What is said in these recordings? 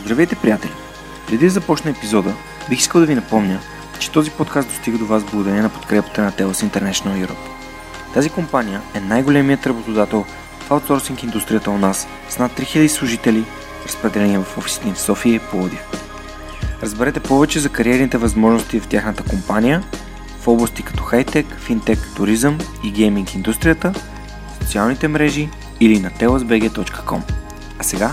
Здравейте, приятели! Преди да започна епизода, бих искал да ви напомня, че този подкаст достига до вас благодарение на подкрепата на TELUS International Europe. Тази компания е най-големият работодател в аутсорсинг индустрията у нас с над 3000 служители, разпределени в офисите в София и Пловдив. Разберете повече за кариерните възможности в тяхната компания в области като хайтек, финтек, туризъм и гейминг индустрията, социалните мрежи или на telusbg.com. А сега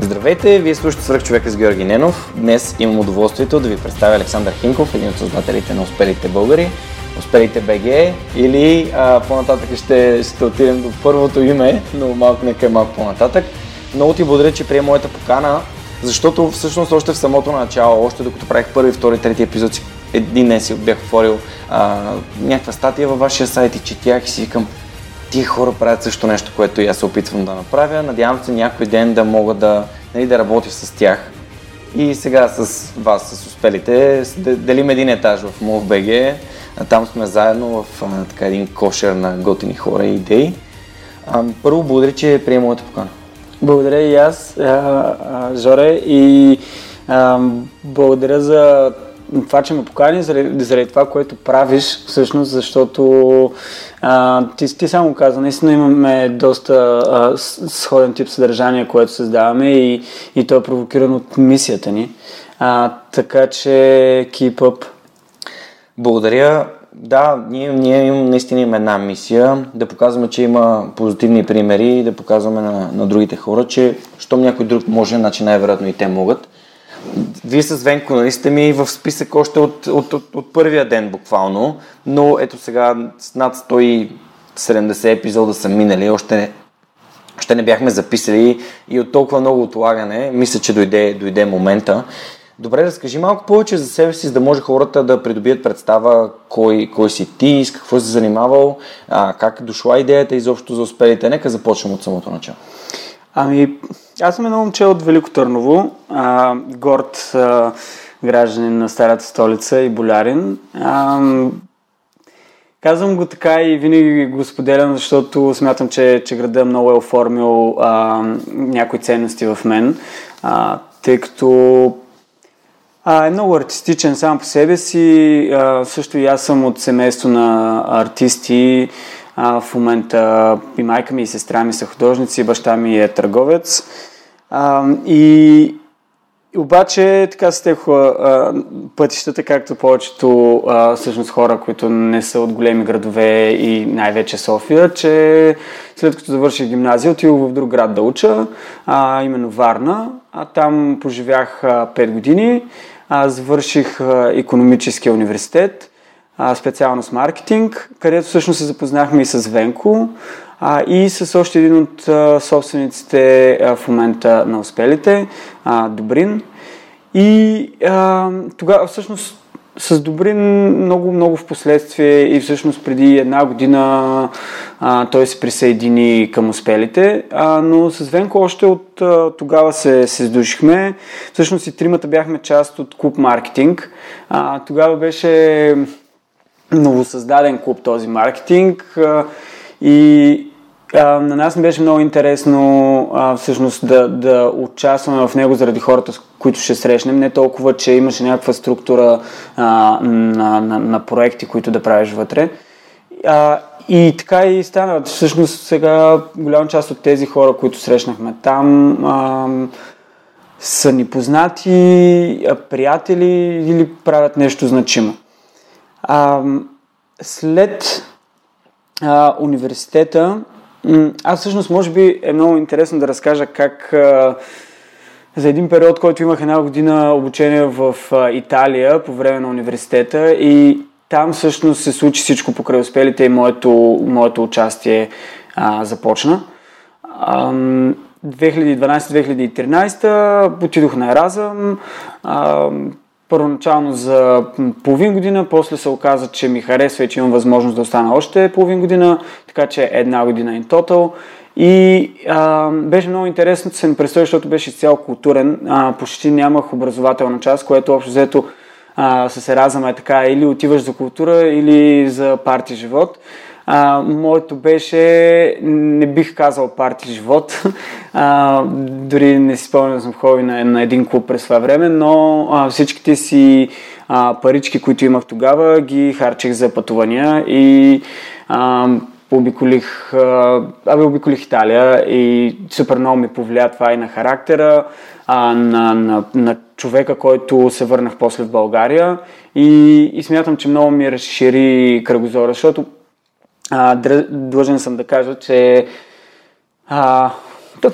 Здравейте, вие слушате Свърх човека с Георги Ненов. Днес имам удоволствието да ви представя Александър Хинков, един от създателите на Успелите българи, Успелите БГ или а, по-нататък ще, ще отидем до първото име, но малко нека е малко по-нататък. Много ти благодаря, че прие моята покана, защото всъщност още в самото начало, още докато правих първи, втори, трети епизод, един днес си бях отворил а, някаква статия във вашия сайт и четях и си викам, тия хора правят също нещо, което и аз се опитвам да направя. Надявам се някой ден да мога да, нали, да работя с тях. И сега с вас, с успелите, делим един етаж в MOVBG. Там сме заедно в така, един кошер на готини хора и идеи. Първо, благодаря, че приема моята покана. Благодаря и аз, Жоре, и благодаря за това, че ме покани, заради, заради това, което правиш, всъщност, защото а, ти, ти само каза, наистина имаме доста а, сходен тип съдържание, което създаваме и, и то е провокирано от мисията ни. А, така че keep up. Благодаря. Да, ние, ние наистина имаме една мисия, да показваме, че има позитивни примери и да показваме на, на другите хора, че щом някой друг може, значи най-вероятно и те могат. Вие с Венко, нали сте ми в списък още от, от, от, от първия ден буквално, но ето сега с над 170 епизода са минали, още, още не бяхме записали и от толкова много отлагане, мисля, че дойде, дойде момента. Добре, разкажи малко повече за себе си, за да може хората да придобият представа кой, кой си ти, с какво си занимавал, а, как дошла идеята изобщо за успелите. Нека започнем от самото начало. Ами, аз съм едно момче от Велико Търново, а, горд а, гражданин на старата столица и болярин. А, казвам го така и винаги го споделям, защото смятам, че, че града много е оформил а, някои ценности в мен, а, тъй като а, е много артистичен сам по себе си. А, също и аз съм от семейство на артисти. А, в момента и майка ми и сестра ми са художници, баща ми е търговец. А, и обаче така се техва пътищата, както повечето а, всъщност хора, които не са от големи градове и най-вече София, че след като завърших гимназия, отидох в друг град да уча, а, именно Варна. А там поживях а, 5 години. А, завърших а, економическия университет а, специалност маркетинг, където всъщност се запознахме и с Венко а, и с още един от а, собствениците а, в момента на успелите, а, Добрин. И а, тогава всъщност с Добрин много, много в последствие и всъщност преди една година а, той се присъедини към успелите, а, но с Венко още от а, тогава се, се сдушихме. Всъщност и тримата бяхме част от клуб маркетинг. А, тогава беше новосъздаден клуб този маркетинг и на нас ми беше много интересно всъщност да, да участваме в него заради хората, с които ще срещнем. Не толкова, че имаше някаква структура а, на, на, на проекти, които да правиш вътре. А, и така и стана. Всъщност сега голяма част от тези хора, които срещнахме там, а, са ни познати, приятели или правят нещо значимо. А, след а, университета, аз всъщност може би е много интересно да разкажа как а, за един период, който имах една година обучение в а, Италия по време на университета и там всъщност се случи всичко покрай успелите и моето, моето участие а, започна. А, 2012-2013 отидох на Еразъм. Първоначално за половин година, после се оказа, че ми харесва и че имам възможност да остана още половин година, така че една година in total. И а, беше много интересно, че се ми защото беше изцяло културен. А, почти нямах образователна част, което общо взето а, с Еразъм е така, или отиваш за култура, или за парти живот. А, моето беше, не бих казал парти живот, а, дори не си спомням да съм ходил на, на един клуб през това време, но а, всичките си а, парички, които имах тогава, ги харчих за пътувания и а, обиколих, абе обиколих Италия и супер много ми повлия това и на характера, а, на, на, на човека, който се върнах после в България. И, и смятам, че много ми разшири кръгозора, защото а, длъжен съм да кажа, че а,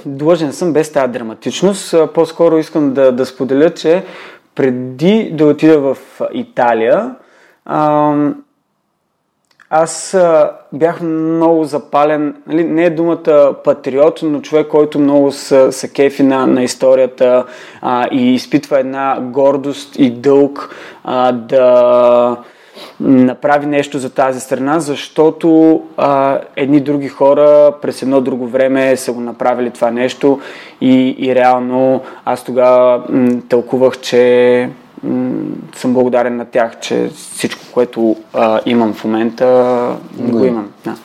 длъжен съм без тази драматичност. По-скоро искам да, да споделя, че преди да отида в Италия, а, аз а, бях много запален, нали, не е думата патриот, но човек, който много се, се кефи на, на историята а, и изпитва една гордост и дълг а, да направи нещо за тази страна, защото а, едни други хора през едно друго време са го направили това нещо и, и реално аз тогава м, тълкувах, че м, съм благодарен на тях, че всичко, което а, имам в момента, го, го имам. Да.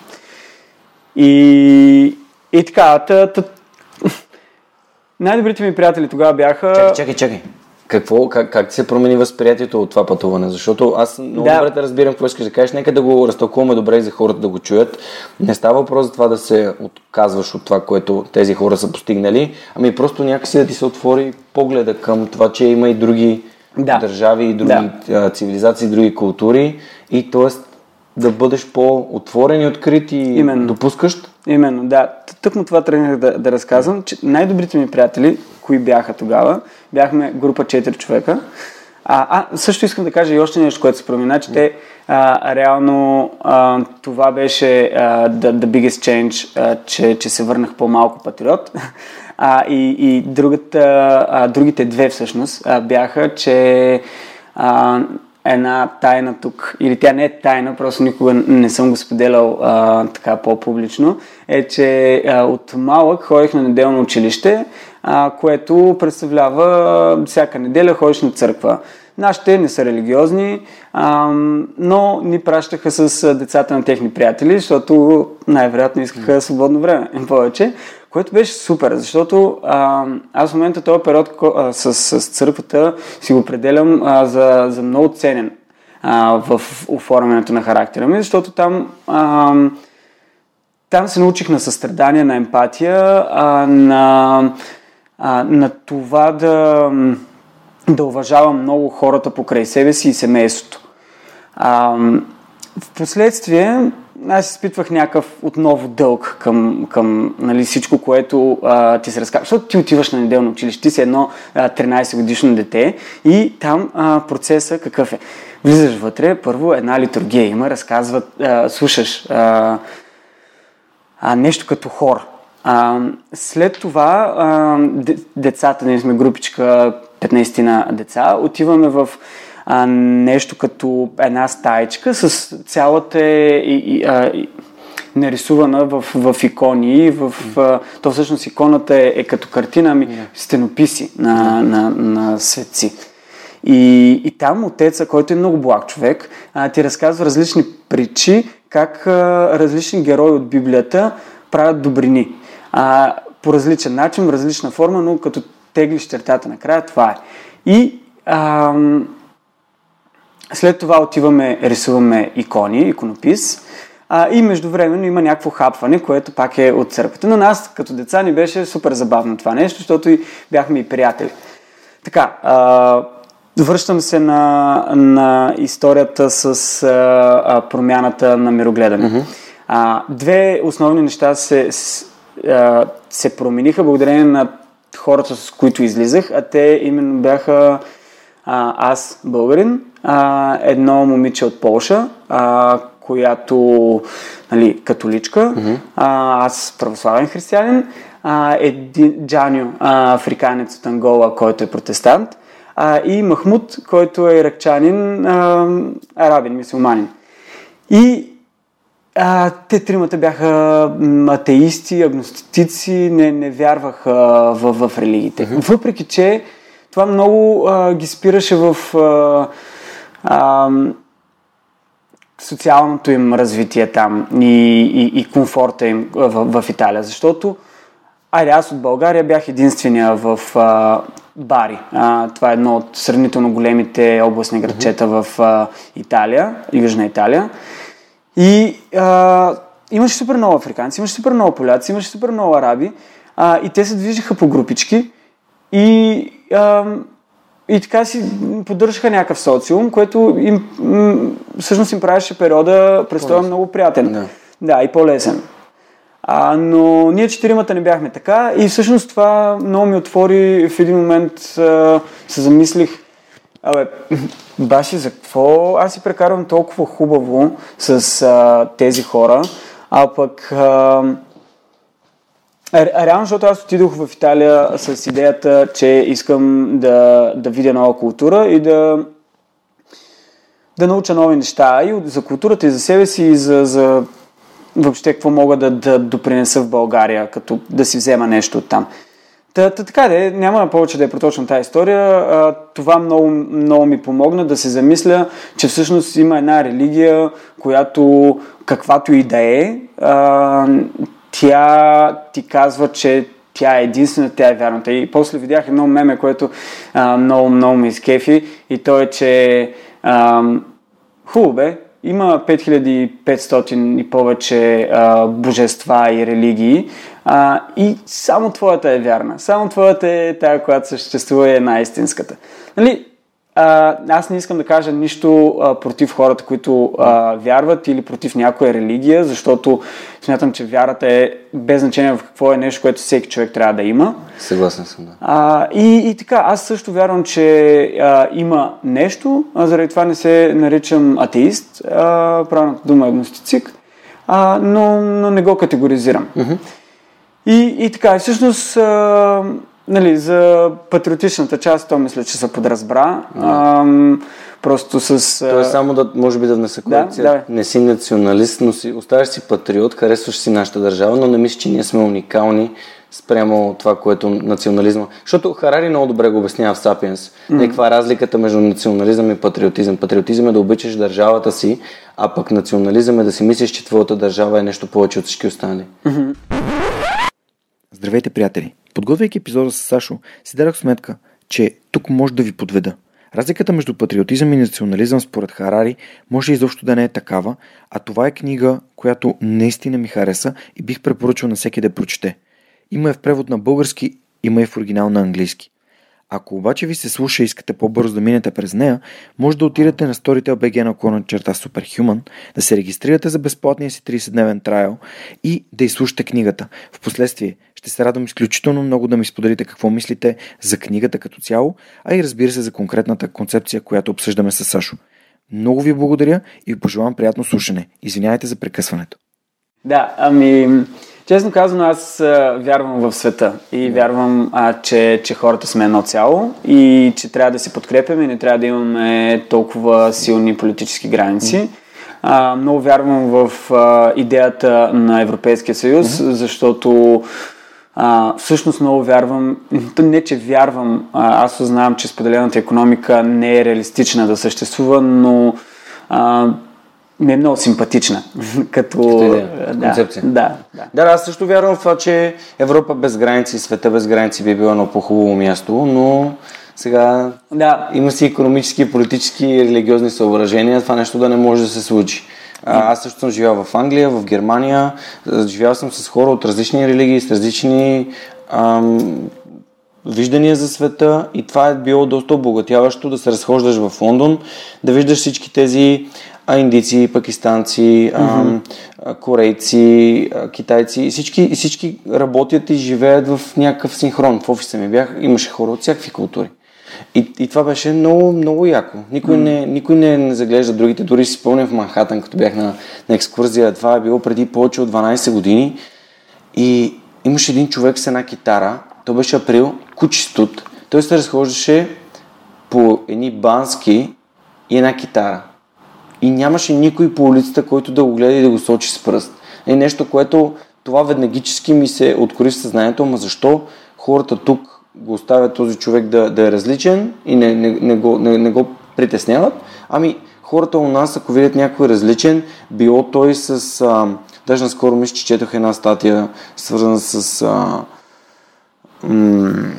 И, и така, тът, тът, най-добрите ми приятели тогава бяха... Чакай, чакай, чакай. Какво, как, как се промени възприятието от това пътуване? Защото аз много да. добре да разбирам какво искаш да кажеш. Нека да го разтълкуваме добре и за хората да го чуят. Не става въпрос за това да се отказваш от това, което тези хора са постигнали, ами просто някакси да ти се отвори погледа към това, че има и други да. държави, и други да. цивилизации, и други култури и т.е. да бъдеш по-отворен и открит и Именно. допускащ. Именно, да. Тъкмо това тръгнах да, да разказвам, че най-добрите ми приятели, кои бяха тогава, бяхме група 4 човека. А, а също искам да кажа и още нещо, което се промена, че те а, реално а, това беше а, the, the biggest change, а, че, че се върнах по-малко патриот. А, и и другата, а, другите две всъщност а, бяха, че а, една тайна тук, или тя не е тайна, просто никога не съм го споделял а, така по-публично, е, че а, от малък ходих на неделно училище, а, което представлява всяка неделя ходиш на църква. Нашите не са религиозни, а, но ни пращаха с децата на техни приятели, защото най-вероятно искаха свободно време повече, което беше супер, защото а, аз в момента този период а, с, с църквата си го определям а, за, за много ценен а, в оформянето на характера ми, защото там а, там се научих на състрадание, на емпатия, а, на, а, на това да да уважавам много хората покрай себе си и семейството. А, в последствие аз изпитвах някакъв отново дълг към, към нали, всичко, което а, ти се разказва. Защото ти отиваш на неделно училище, ти си едно а, 13 годишно дете и там а, процеса какъв е? Влизаш вътре, първо една литургия има, разказват, а, слушаш а, а, нещо като хор. А, след това а, децата, ние сме групичка 15 на деца, отиваме в а, нещо като една стаечка с цялата и, и, а, и, нарисувана в, в икони. В, а, то всъщност иконата е, е като картина, ами стенописи на, на, на светци. И, и там отеца, който е много благ човек, а, ти разказва различни причи, как а, различни герои от Библията правят добрини. А, по различен начин, в различна форма, но като теглиш чертата накрая, това е. И ам, след това отиваме, рисуваме икони, иконопис. А, и междувременно има някакво хапване, което пак е от църквата. Но нас като деца ни беше супер забавно това нещо, защото и бяхме и приятели. Така, а, връщам се на, на историята с а, промяната на мирогледане. Mm-hmm. А, две основни неща се, а, се промениха благодарение на хората, с които излизах, а те именно бяха а, аз, българин, а, едно момиче от Полша, а, която нали, католичка, mm-hmm. а, аз православен християнин, а, един Джанио, а, африканец от Ангола, който е протестант, а, и Махмуд, който е иракчанин, а, арабин, мисулманин. И а, те тримата бяха атеисти, агностици, не, не вярваха в, в религиите. Mm-hmm. Въпреки, че това много а, ги спираше в а, а, социалното им развитие там и, и, и комфорта им в, в Италия. Защото, айде, аз от България бях единствения в а, Бари. А, това е едно от сравнително големите областни градчета в а, Италия, Южна Италия. И а, имаше супер много африканци, имаше супер много поляци, имаше супер много араби. А, и те се движиха по групички и, а, и така си поддържаха някакъв социум, което им, м- всъщност им правеше периода престоя много приятен. Да. да, и по-лесен. А, но ние четиримата не бяхме така и всъщност това много ми отвори в един момент а, се замислих Абе, баши, за какво аз си прекарвам толкова хубаво с а, тези хора, а пък а, реално, защото аз отидох в Италия с идеята, че искам да, да видя нова култура и да, да науча нови неща и за културата, и за себе си, и за, за въобще какво мога да, да допринеса в България, като да си взема нещо от там. Та, та, така де, няма повече да я проточвам тази история. А, това много, много ми помогна да се замисля, че всъщност има една религия, която каквато и да е, а, тя ти казва, че тя е единствена, тя е вярната. И после видях едно меме, което а, много, много ме изкефи и то е, че а, хубаво бе, има 5500 и повече а, божества и религии а, и само твоята е вярна. Само твоята е тая, която съществува и е най-истинската. Нали, а, аз не искам да кажа нищо а, против хората, които а, вярват или против някоя религия, защото смятам, че вярата е без значение в какво е нещо, което всеки човек трябва да има. Съгласен съм, да. А, и, и така, аз също вярвам, че а, има нещо, а заради това не се наричам атеист, а, правилната дума е агностицик, а, но, но не го категоризирам. Mm-hmm. И, и така, и всъщност а, нали, за патриотичната част, то мисля, че се подразбра. А, просто с... То е само да, може би да внеса корекция. Да, да. Не си националист, но си, оставаш си патриот, харесваш си нашата държава, но не мисля, че ние сме уникални спрямо това, което национализма. Защото Харари много добре го обяснява в Сапиенс. Mm. Каква е разликата между национализъм и патриотизъм? Патриотизъм е да обичаш държавата си, а пък национализъм е да си мислиш, че твоята държава е нещо повече от всички останали. Mm-hmm. Здравейте, приятели! Подготвяйки епизода с Сашо, си дадах сметка, че тук може да ви подведа. Разликата между патриотизъм и национализъм според Харари може изобщо да не е такава, а това е книга, която наистина ми хареса и бих препоръчал на всеки да прочете. Има е в превод на български, има и в оригинал на английски. Ако обаче ви се слуша и искате по-бързо да минете през нея, може да отидете на Storytel.bg на клона черта Superhuman, да се регистрирате за безплатния си 30-дневен трайл и да изслушате книгата. Впоследствие ще се радвам изключително много да ми споделите какво мислите за книгата като цяло, а и разбира се за конкретната концепция, която обсъждаме с Сашо. Много ви благодаря и пожелавам приятно слушане. Извинявайте за прекъсването. Да, ами Честно казано, аз а, вярвам в света и вярвам, а, че, че хората сме едно цяло и че трябва да се подкрепяме и не трябва да имаме толкова силни политически граници. А, много вярвам в а, идеята на Европейския съюз, mm-hmm. защото а, всъщност много вярвам, не че вярвам, а, аз осъзнавам, че споделената економика не е реалистична да съществува, но а, ми е много симпатична. като, като идея, да, концепция. Да, да. Да, аз също вярвам в това, че Европа без граници, света без граници би било едно по-хубаво място, но сега да. има си економически, политически и религиозни съображения, това нещо да не може да се случи. А, аз също съм живял в Англия, в Германия, живял съм с хора от различни религии, с различни ам, виждания за света и това е било доста обогатяващо да се разхождаш в Лондон, да виждаш всички тези а индици, пакистанци, mm-hmm. а, корейци, а, китайци, всички, всички работят и живеят в някакъв синхрон. В офиса ми бях, имаше хора от всякакви култури. И, и това беше много, много яко. Никой, mm. не, никой не, не заглежда другите. Дори си спомням в Манхатън, като бях на, на екскурзия. Това е било преди повече от 12 години. И имаше един човек с една китара. То беше април, кучистот. Той се разхождаше по едни бански и една китара. И нямаше никой по улицата, който да го гледа и да го сочи с пръст. Е нещо, което това веднагически ми се откори в съзнанието, ама защо хората тук го оставят този човек да, да е различен и не, не, не, го, не, не го притесняват? Ами, хората у нас, ако видят някой различен, било той с... А, даже наскоро мисля, че четох една статия, свързана с... А,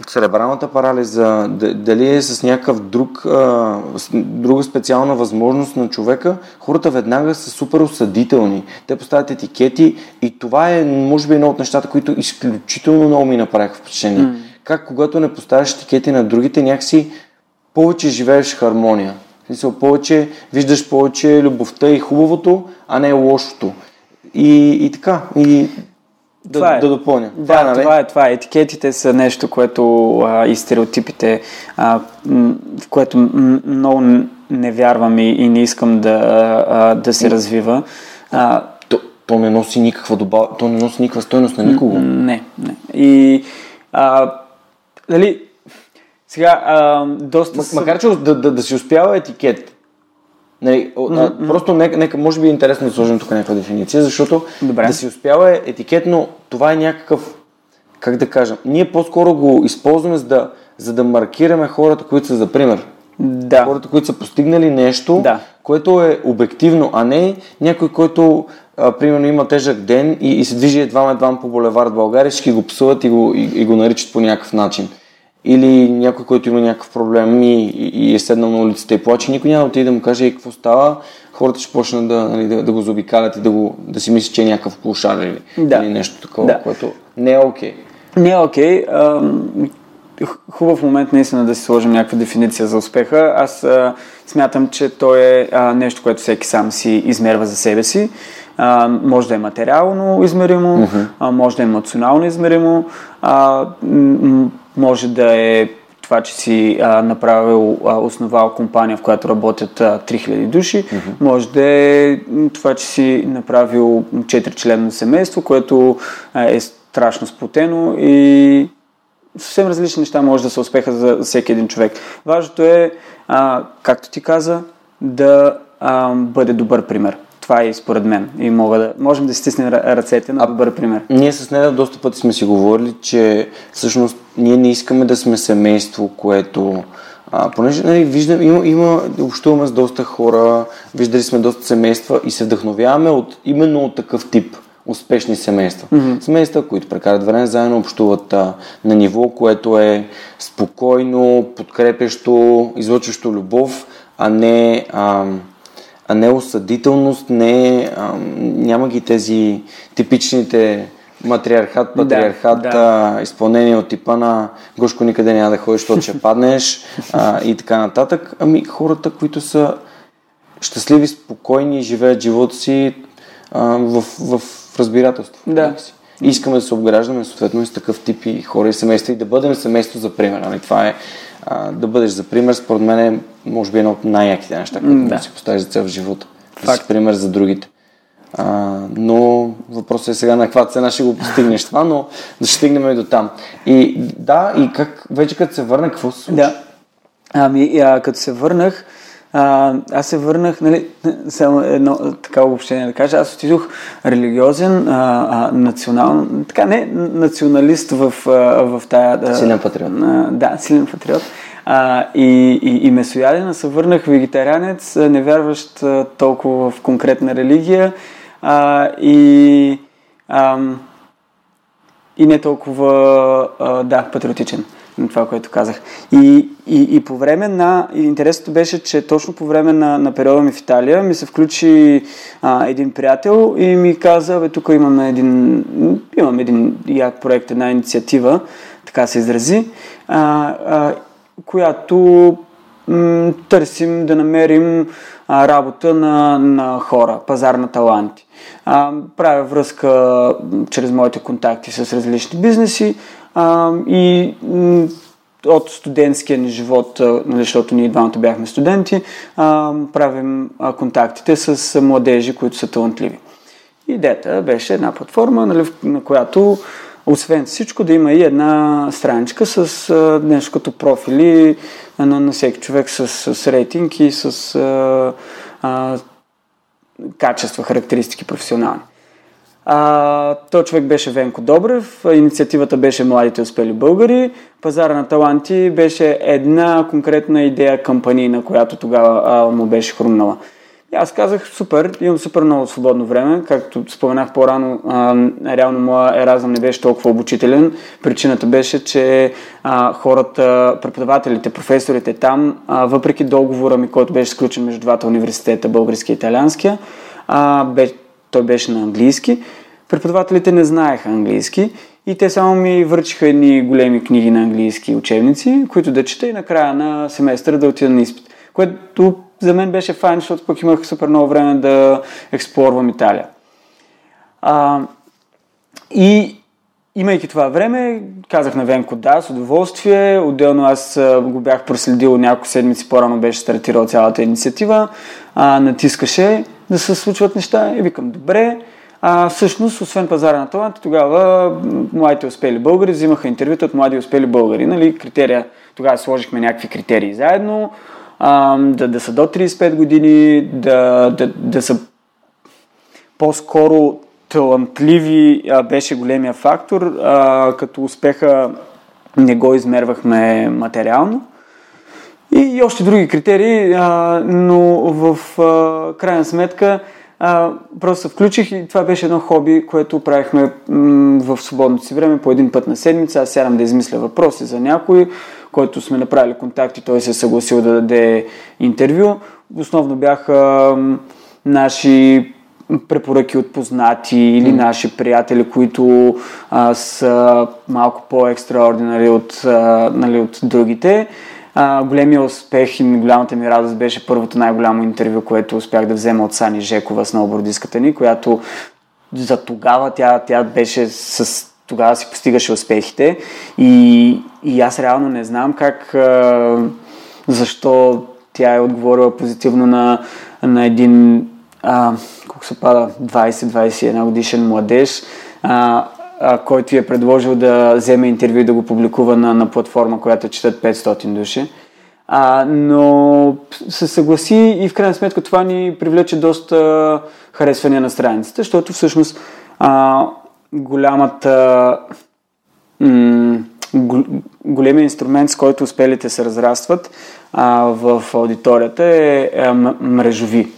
церебралната парализа, дали е с някакъв друг, а, друга специална възможност на човека, хората веднага са супер осъдителни. Те поставят етикети и това е, може би, едно от нещата, които изключително много ми направиха впечатление. Mm. Как когато не поставяш етикети на другите, някакси повече живееш в хармония. Смисъл, повече, виждаш повече любовта и хубавото, а не лошото. И, и така. И да, това е. да допълня. Да, това, е, нали? това е, това е. Етикетите са нещо, което а, и стереотипите, а, в което много не вярвам и, и не искам да, а, да се развива. А, то, то не носи никаква добав... то не носи никаква стойност на никого. Не, не. И а, дали, сега, а, доста... Макар, че да, да, да си успява етикет Нали, mm-hmm. Просто нека, нека, може би е интересно да сложим тук някаква дефиниция, защото Добре. да си успява е етикетно, това е някакъв, как да кажа, ние по-скоро го използваме за да, за да маркираме хората, които са за пример. Да. Хората, които са постигнали нещо, да. което е обективно, а не някой, който а, примерно има тежък ден и, и се движи едва-едва по булевард България, ще го псуват и го, и, и го наричат по някакъв начин или някой, който има някакъв проблем и, и е седнал на улицата и плаче, никой няма да отиде да му каже какво става, хората ще почнат да, нали, да, да го заобикалят и да, го, да си мислят, че е някакъв клушар или, да. или нещо такова, да. което не е окей. Okay. Не е окей. Okay. Хубав момент наистина да си сложим някаква дефиниция за успеха. Аз а, смятам, че то е а, нещо, което всеки сам си измерва за себе си. А, може да е материално измеримо, а, може да е емоционално измеримо, а, м- може да е това, че си а, направил, а, основал компания, в която работят а, 3000 души, uh-huh. може да е това, че си направил 4 членно семейство, което а, е страшно сплотено и съвсем различни неща може да се успеха за всеки един човек. Важното е, а, както ти каза, да а, бъде добър пример. Това е според мен. И мога да, можем да стиснем ръцете на добър пример. Ние с нея доста пъти сме си говорили, че всъщност ние не искаме да сме семейство, което а, понеже нали, виждам, има, има, общуваме с доста хора, виждали сме доста семейства и се вдъхновяваме от, именно от такъв тип успешни семейства. Mm-hmm. Семейства, които прекарат време заедно, общуват а, на ниво, което е спокойно, подкрепещо, излъчващо любов, а не а, а не осъдителност, не, а, няма ги тези типичните матриархат, патриархат, да, да. изпълнение от типа на Гошко никъде няма да ходиш, защото ще паднеш а, и така нататък. Ами хората, които са щастливи, спокойни и живеят живота си а, в, в разбирателство. Да. И искаме да се обграждаме съответно с такъв тип и хора и семейства и да бъдем семейство за пример. Ами това е а, да бъдеш за пример, според мен е, може би, едно от най-яките неща, които да. си поставиш за цел в живота. Факт. Да си пример за другите. А, но въпросът е сега на каква цена ще го постигнеш това, но да ще стигнем и до там. И да, и как вече като се върна, какво се случи? Да. Ами, а, като се върнах, а, аз се върнах, нали, само едно така обобщение да кажа, аз отидох религиозен, а, а, национал, така не, националист в, а, в тая... Да, силен патриот. А, да, силен патриот. А, и, и, и месоядина се върнах вегетарианец, не вярващ а, толкова в конкретна религия а, и, а, и не толкова, а, да, патриотичен на това, което казах. И, и, и по време на... И интересното беше, че точно по време на, на периода ми в Италия ми се включи а, един приятел и ми каза, бе, тук имаме един, имам един як проект, една инициатива, така се изрази, а, а, която търсим да намерим работа на, на хора, пазар на таланти. Правя връзка чрез моите контакти с различни бизнеси и от студентския ни живот, нали, защото ние двамата бяхме студенти, правим контактите с младежи, които са талантливи. Идеята беше една платформа, нали, на която освен всичко да има и една страничка с а, нещо като профили на, на всеки човек с, с рейтинг и с а, а, качества, характеристики професионални. А, той човек беше Венко Добрев, инициативата беше Младите успели българи, пазара на таланти беше една конкретна идея кампанийна, която тогава а, му беше хрумнала. И аз казах, супер, имам супер много свободно време, както споменах по-рано, а, реално моя еразъм не беше толкова обучителен. Причината беше, че а, хората, преподавателите, професорите там, а, въпреки договора ми, който беше сключен между двата университета, българския и италианския, а, бе, той беше на английски, преподавателите не знаеха английски и те само ми връчиха едни големи книги на английски учебници, които да чета и на края на семестъра да отида на изпит. Което за мен беше файн, защото пък имах супер много време да експлорвам Италия. А, и имайки това време, казах на Венко да, с удоволствие. Отделно аз го бях проследил няколко седмици по-рано беше стартирал цялата инициатива. А, натискаше да се случват неща и викам добре. А, всъщност, освен пазара на талант, тогава младите успели българи взимаха интервюта от млади успели българи. Нали, критерия, тогава сложихме някакви критерии заедно да, да са до 35 години, да, да, да са по-скоро талантливи а, беше големия фактор, а, като успеха не го измервахме материално. И, и още други критерии, а, но в а, крайна сметка а, просто включих и това беше едно хоби, което правихме м- в свободното си време по един път на седмица. Аз сядам да измисля въпроси за някой, който сме направили контакти, той се е съгласил да даде интервю. Основно бяха м- наши препоръки от познати или наши приятели, които а, са малко по-екстраординари от, а, нали, от другите. А, големия успех и голямата ми радост беше първото най-голямо интервю, което успях да взема от Сани Жекова, сноубордистката ни, която за тогава тя, тя беше с тогава си постигаше успехите. И, и аз реално не знам как, а, защо тя е отговорила позитивно на, на един, а, колко се пада, 20-21 годишен младеж, а, а, който е предложил да вземе интервю и да го публикува на, на платформа, която четат 500 души. А, но се съгласи и в крайна сметка това ни привлече доста харесвания на страницата, защото всъщност а, голямата м- големия инструмент, с който успелите се разрастват а, в аудиторията е, е мрежови.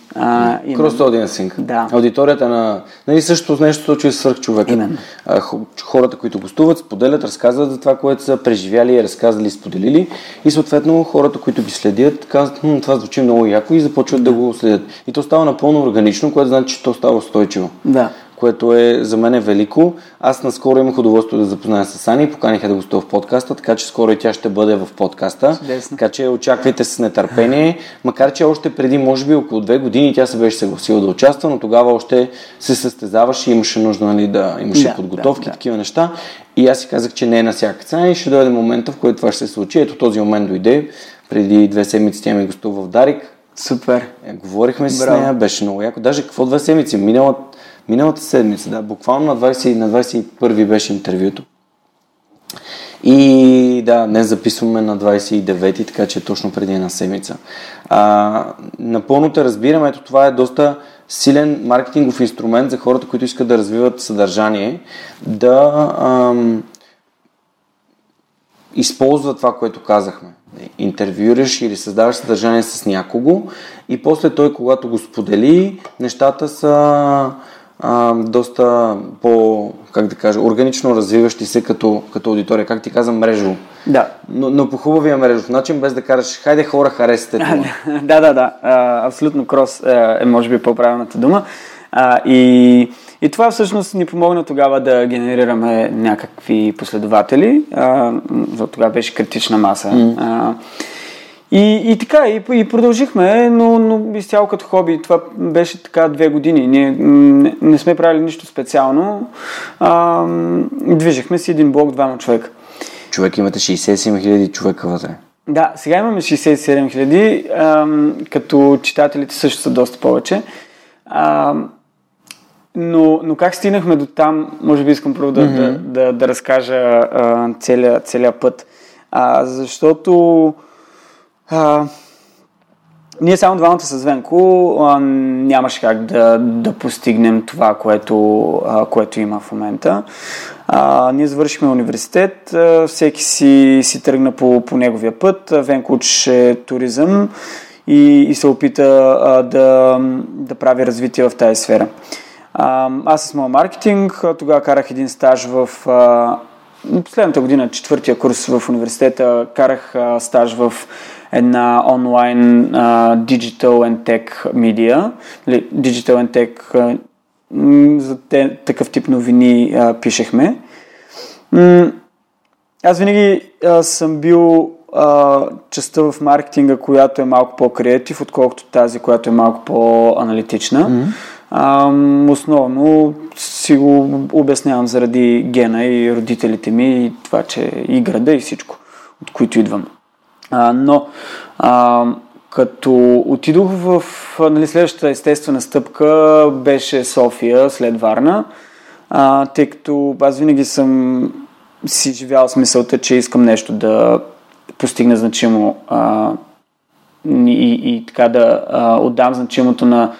Крос аудиенсинг. Да. Аудиторията на... Нали същото нещо случва с човека. Именно. А, хората, които гостуват, споделят, разказват за това, което са преживяли, разказали, споделили и съответно хората, които ги следят, казват, хм, това звучи много яко и започват да, да го следят. И то става напълно органично, което значи, че то става устойчиво. Да което е за мен е велико. Аз наскоро имах удоволствие да запозная с Ани, поканиха да гостува в подкаста, така че скоро и тя ще бъде в подкаста. Чудесно. Така че очаквайте с нетърпение, макар че още преди, може би около две години тя се беше съгласила да участва, но тогава още се състезаваше и имаше нужда нали, да имаше да, подготовки, да, да. такива неща. И аз си казах, че не е на всяка цена и ще дойде момента, в който това ще се случи. Ето този момент дойде. Преди две седмици тя ми гостува в Дарик. Супер. Е, говорихме си с нея, беше много яко. Даже какво две седмици? Минала Миналата седмица, да, буквално на, 20, на 21 беше интервюто. И да, днес записваме на 29, така че е точно преди една седмица. А, напълно те разбирам, ето това е доста силен маркетингов инструмент за хората, които искат да развиват съдържание, да ам, използват това, което казахме. Интервюираш или създаваш съдържание с някого и после той, когато го сподели, нещата са а, доста по, как да кажа, органично развиващи се като, като аудитория, как ти казвам, мрежово. Да. Но, но по хубавия мрежов начин, без да кажеш, хайде хора, харесате това. да, да, да. А, абсолютно крос е, е, може би по-правилната дума. А, и, и това всъщност ни помогна тогава да генерираме някакви последователи. А, тогава беше критична маса. Mm. А, и, и така, и, и продължихме, но, но изцяло като хоби. Това беше така две години. Ние не, не сме правили нищо специално. А, движихме си един блок, двама човека. човек имате 67 хиляди човека вътре. Да, сега имаме 67 хиляди, като читателите също са доста повече. А, но, но как стигнахме до там, може би искам първо да, mm-hmm. да, да, да разкажа а, целия, целия път. А, защото а, ние само двамата с Венко а, нямаше как да, да постигнем това, което, а, което има в момента. А, ние завършихме университет, а, всеки си, си тръгна по, по неговия път. Венко учеше туризъм и, и се опита а, да, да прави развитие в тази сфера. А, аз с моя маркетинг, тогава карах един стаж в а, последната година, четвъртия курс в университета, карах а, стаж в една онлайн а, Digital and Tech Media. Digital and Tech а, за те, такъв тип новини а, пишехме. М- аз винаги а, съм бил а, частта в маркетинга, която е малко по-креатив, отколкото тази, която е малко по-аналитична. Mm-hmm. Основно си го обяснявам заради гена и родителите ми и това, че и града и всичко, от които идвам. Но а, като отидох в нали, следващата естествена стъпка беше София след Варна, а, тъй като аз винаги съм си живял с мисълта, че искам нещо да постигне значимо а, и, и така да а, отдам значимото на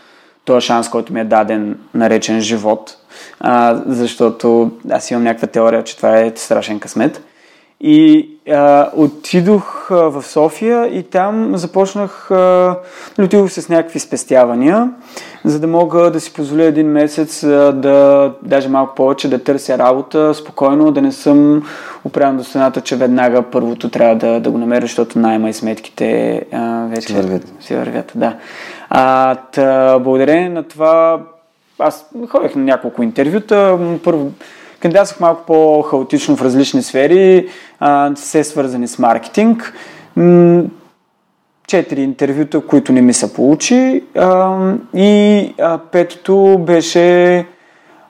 този шанс, който ми е даден, наречен живот, а, защото аз имам някаква теория, че това е страшен късмет. И а, отидох а, в София и там започнах, а, отидох с някакви спестявания, за да мога да си позволя един месец а, да, даже малко повече, да търся работа спокойно, да не съм опрян до стената, че веднага първото трябва да, да го намеря, защото найма и сметките а, вече си вървят. Си вървят, да. А, та, благодарение на това, аз ходех на няколко интервюта. Първо, кандидатствах малко по-хаотично в различни сфери, а, все свързани с маркетинг. Четири интервюта, които не ми се получи. А, и а, петото беше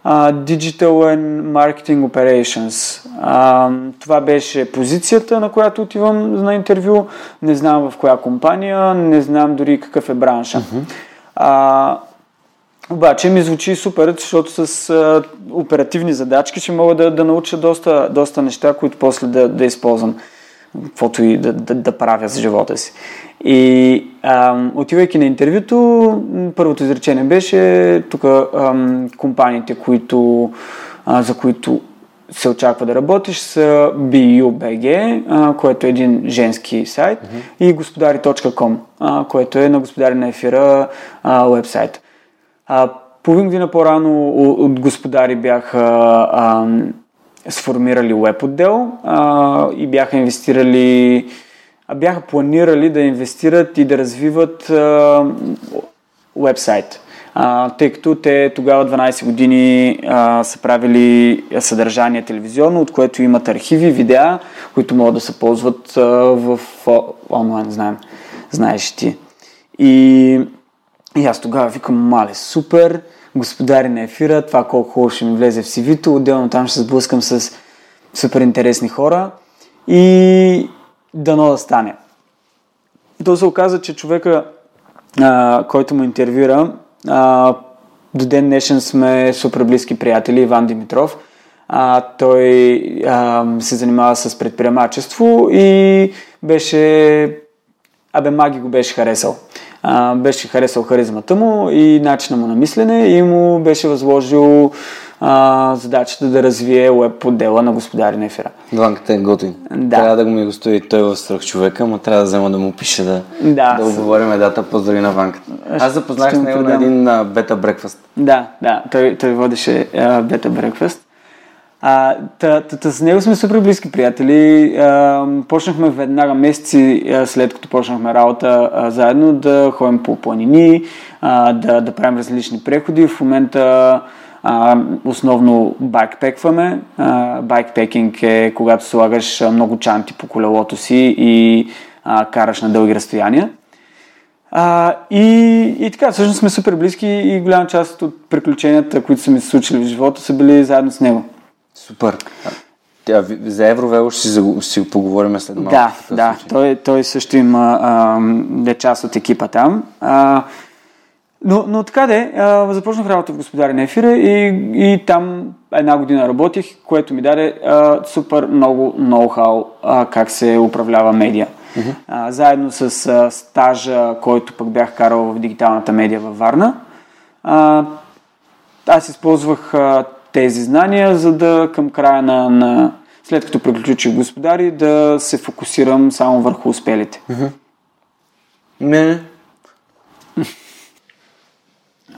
а, Digital and Marketing Operations. А, това беше позицията, на която отивам на интервю. Не знам в коя компания, не знам дори какъв е бранша. Uh-huh. А, обаче ми звучи супер, защото с а, оперативни задачки ще мога да, да науча доста, доста неща, които после да, да използвам, каквото и да, да, да правя с живота си. И а, отивайки на интервюто, първото изречение беше тук компаниите, които, а, за които се очаква да работиш са BUBG, а, което е един женски сайт, mm-hmm. и господари.com, а, което е на господари на ефира а, вебсайт. А, половин година по-рано от господари бяха а, сформирали веб отдел а, и бяха инвестирали бяха планирали да инвестират и да развиват вебсайт. А, тъй като те тогава 12 години а, са правили съдържание телевизионно, от което имат архиви, видеа, които могат да се ползват а, в онлайн, знаем, знаеш ти. И, и аз тогава викам, мале, супер, господари на ефира, това колко хубаво ще ми влезе в CV-то, отделно там ще се сблъскам с супер интересни хора и дано да стане. То се оказа, че човека, а, който му интервюра, а, до ден днешен сме супер близки приятели, Иван Димитров. А, той а, се занимава с предприемачество и беше... Абе, Маги го беше харесал. А, беше харесал харизмата му и начина му на мислене и му беше възложил а, задачата да развие веб отдела на господари на ефира. Дванката е готин. Да. Трябва да го ми гостува и той в страх човека, но трябва да взема да му пише да, да, да оговорим дата. Поздрави на Ванката. Аз запознах с него на един бета брекфаст. Да, да, той, той водеше бета брекфаст. С него сме супер близки приятели. Почнахме веднага месеци след като почнахме работа заедно да ходим по планини, да, да правим различни преходи. В момента основно байкпекваме. Байкпекинг е когато слагаш много чанти по колелото си и караш на дълги разстояния. А, и, и така, всъщност сме супер близки и голяма част от приключенията, които са ми се случили в живота, са били заедно с него. Супер. Тя, за Евровело ще си, ще си поговорим след малко. Да, да. Той, той също има а, е част от екипа там. А, но, но така де, а, започнах работа в Господари на ефира и, и там една година работих, което ми даде а, супер много ноу-хау а, как се управлява медиа. Uh-huh. А, заедно с а, стажа, който пък бях карал в дигиталната медия във Варна. А, аз използвах а, тези знания, за да към края на, на след като приключих господари, да се фокусирам само върху успелите. Не.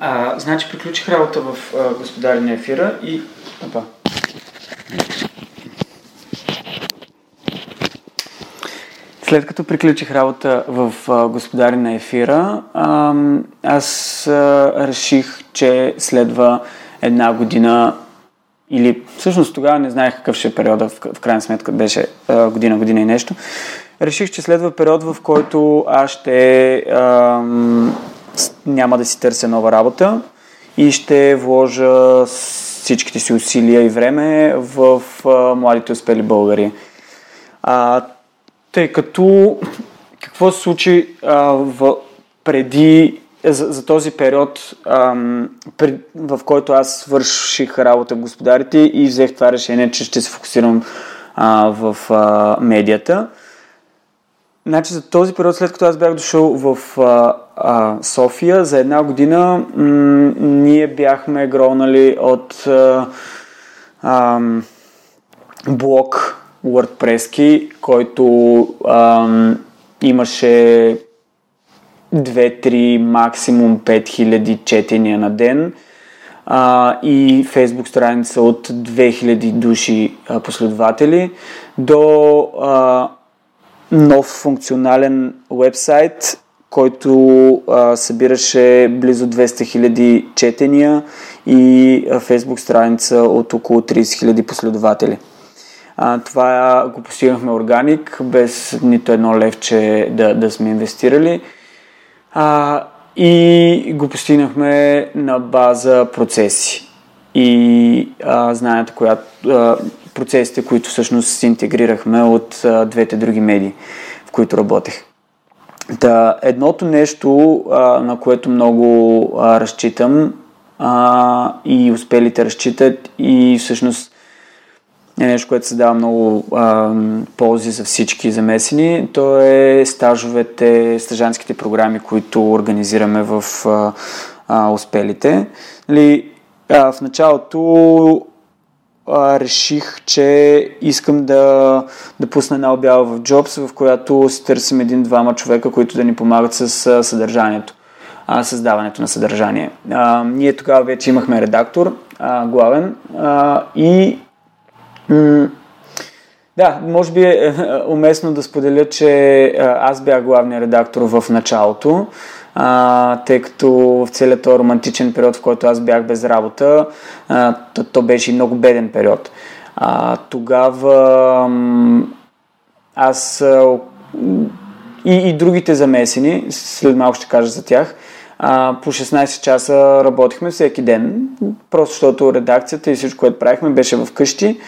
А, значи приключих работа в а, господари на ефира и... Опа. След като приключих работа в а, Господари на ефира, а, аз а, реших, че следва една година или всъщност тогава не знаех какъв ще е периода, в, крайна сметка беше година, година и нещо. Реших, че следва период, в който аз ще а, няма да си търся нова работа и ще вложа всичките си усилия и време в а, младите успели българи. А, тъй като какво се случи а, в, преди за, за този период, ам, пред, в който аз свърших работа в господарите и взех това решение, че ще се фокусирам а, в а, медията. Значи за този период, след като аз бях дошъл в а, а, София, за една година м- ние бяхме гронали от а, а, блок WordPress, който а, имаше 2-3, максимум 5000 четения на ден а, и Facebook страница от 2000 души а, последователи до а, нов функционален вебсайт, който а, събираше близо 200 000 четения и Facebook страница от около 30 000 последователи. А, това го постигнахме органик, без нито едно левче да, да сме инвестирали. А, и го постигнахме на база процеси и а, знанията, която, а, процесите, които всъщност интегрирахме от а, двете други медии, в които работех. Да, едното нещо, а, на което много а, разчитам а, и успелите разчитат и всъщност е нещо, което се дава много а, ползи за всички замесени. То е стажовете, стажанските програми, които организираме в а, а, успелите. Нали, а, в началото а, реших, че искам да, да пусна една обява в Jobs, в която си търсим един-двама човека, които да ни помагат с а, съдържанието, а, създаването на съдържание. А, ние тогава вече имахме редактор, а, главен, а, и да, може би е, е уместно да споделя, че аз бях главният редактор в началото, тъй като в целият този романтичен период, в който аз бях без работа, то, то беше и много беден период. А, тогава аз а, и, и другите замесени, след малко ще кажа за тях, а, по 16 часа работихме всеки ден, просто защото редакцията и всичко, което правихме, беше вкъщи.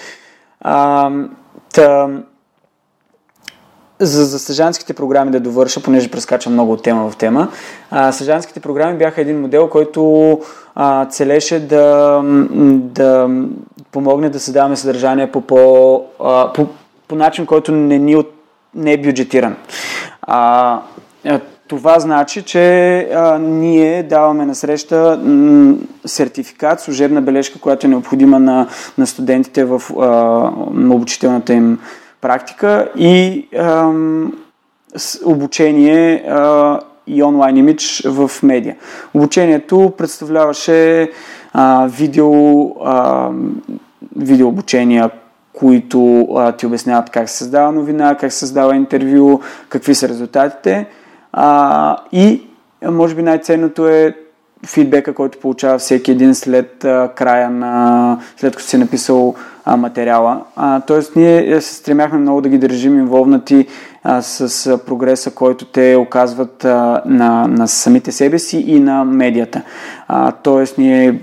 А, за, за стъжанските програми да довърша, понеже прескачам много от тема в тема. А, стъжанските програми бяха един модел, който а, целеше да, да помогне да създаваме съдържание по, по, а, по, по начин, който не, ни от, не е бюджетиран. А, това значи, че а, ние даваме на среща сертификат, служебна бележка, която е необходима на, на студентите в а, на обучителната им практика и а, с обучение а, и онлайн имидж в медиа. Обучението представляваше а, видео, а, видео обучения, които а, ти обясняват как се създава новина, как се създава интервю, какви са резултатите. А, и може би най-ценното е фидбека, който получава всеки един след а, края на, след като си е написал а, материала. А, тоест ние се стремяхме много да ги държим инволнати а, с а, прогреса, който те оказват а, на, на самите себе си и на медията. А, тоест ние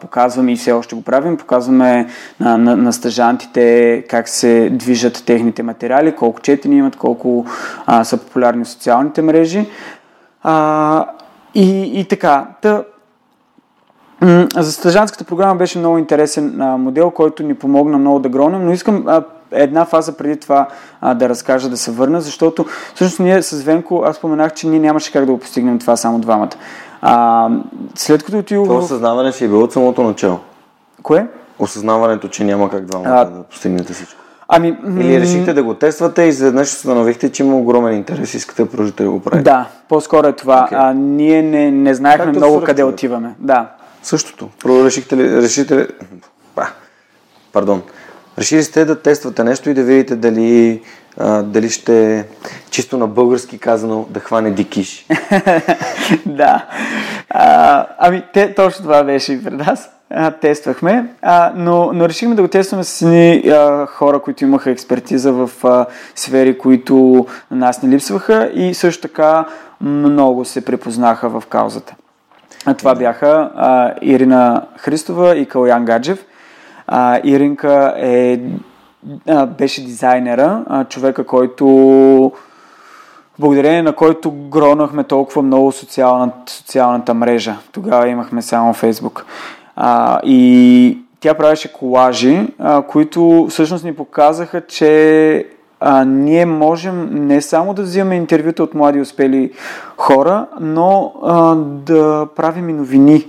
показваме и все още го правим, показваме на, на, на стъжантите как се движат техните материали, колко четени имат, колко а, са популярни социалните мрежи. А, и, и така. Та, за стъжантската програма беше много интересен а, модел, който ни помогна много да гронем, но искам а, една фаза преди това а, да разкажа, да се върна, защото всъщност ние с Венко, аз споменах, че ние нямаше как да го постигнем това само двамата. А, след като отидох... Това осъзнаване си е било от самото начало. Кое? Осъзнаването, че няма как двамата а... да постигнете всичко. Ами, Или решихте да го тествате и изведнъж установихте, че има огромен интерес и искате да продължите да го правите? Да, по-скоро е това. Okay. А, ние не, не знаехме Както много къде отиваме. Да. Същото. Решихте ли, решите ли... Пардон. Решили сте да тествате нещо и да видите дали, а, дали ще чисто на български казано да хване дикиш. да. А, ами, те, точно това беше и пред нас. А, тествахме, а, но, но решихме да го тестваме с едни а, хора, които имаха експертиза в а, сфери, които на нас не липсваха и също така много се препознаха в каузата. А, това бяха а, Ирина Христова и Калян Гаджев. А, Иринка е, а, беше дизайнера, а, човека, който благодарение на който гронахме толкова много социална, социалната мрежа. Тогава имахме само Фейсбук. А, и тя правеше колажи, а, които всъщност ни показаха, че а, ние можем не само да взимаме интервюта от млади успели хора, но а, да правим и новини.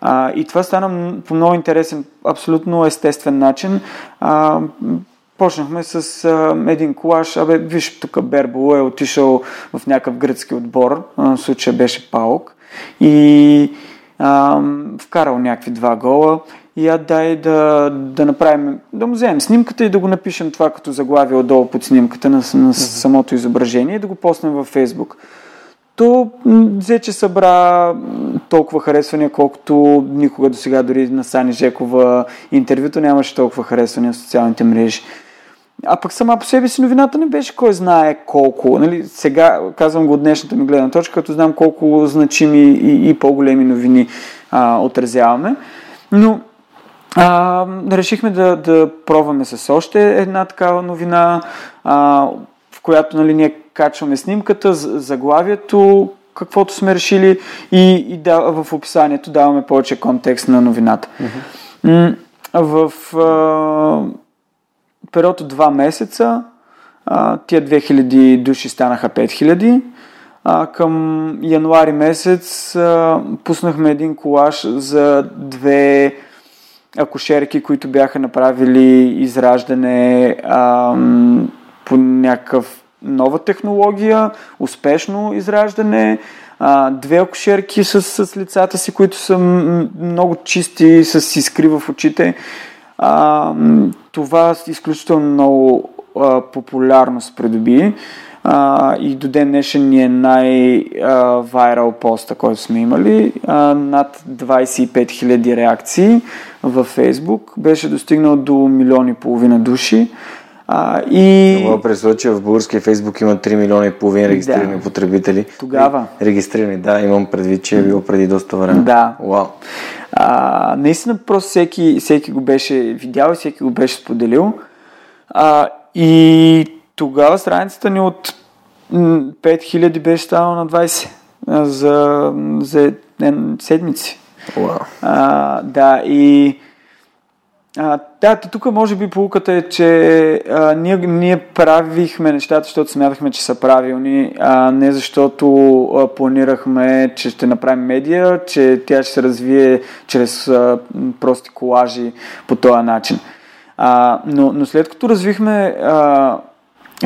А, и това стана по много интересен, абсолютно естествен начин. А, почнахме с а, един колаж. Абе, виж, тук Бербо е отишъл в някакъв гръцки отбор. в случая беше Паук. И а, вкарал някакви два гола и я дай да, да направим, да му вземем снимката и да го напишем това като заглавие отдолу под снимката на, на самото изображение и да го постнем във Фейсбук. То взе, че събра толкова харесвания, колкото никога до сега дори на Сани Жекова интервюто нямаше толкова харесвания в социалните мрежи. А пък сама по себе си новината не беше кой знае колко. Нали, сега казвам го от днешната ми гледна точка, като знам колко значими и, и по-големи новини а, отразяваме. Но а, решихме да, да пробваме с още една такава новина, а, в която нали, ние качваме снимката, заглавието, каквото сме решили и, и да, в описанието даваме повече контекст на новината. Mm-hmm. В а, период от два месеца а, тия 2000 души станаха 5000. А, към януари месец а, пуснахме един колаж за две акушерки, които бяха направили израждане а, по някакъв нова технология, успешно израждане, а, две акушерки с, с лицата си, които са много чисти, с искри в очите. А, това изключително много а, популярност придоби а, и до ден днешен ни е най-вайрал поста, който сме имали. А, над 25 000 реакции във Фейсбук. Беше достигнал до милиони и половина души. А, и... Това представя, че в българския Фейсбук има 3 милиона и половина регистрирани да. потребители. Тогава. Регистрирани, да, имам предвид, че е било преди доста време. Да. Вау. А, наистина просто всеки, всеки го беше видял и всеки го беше споделил. А, и тогава страницата ни от 5000 беше станала на 20 за, за седмици. Wow. А, да, и а, да, тук може би полуката е, че а, ние, ние правихме нещата, защото смятахме, че са правилни, а не защото а, планирахме, че ще направим медия, че тя ще се развие чрез а, прости колажи по този начин. А, но, но след като развихме а,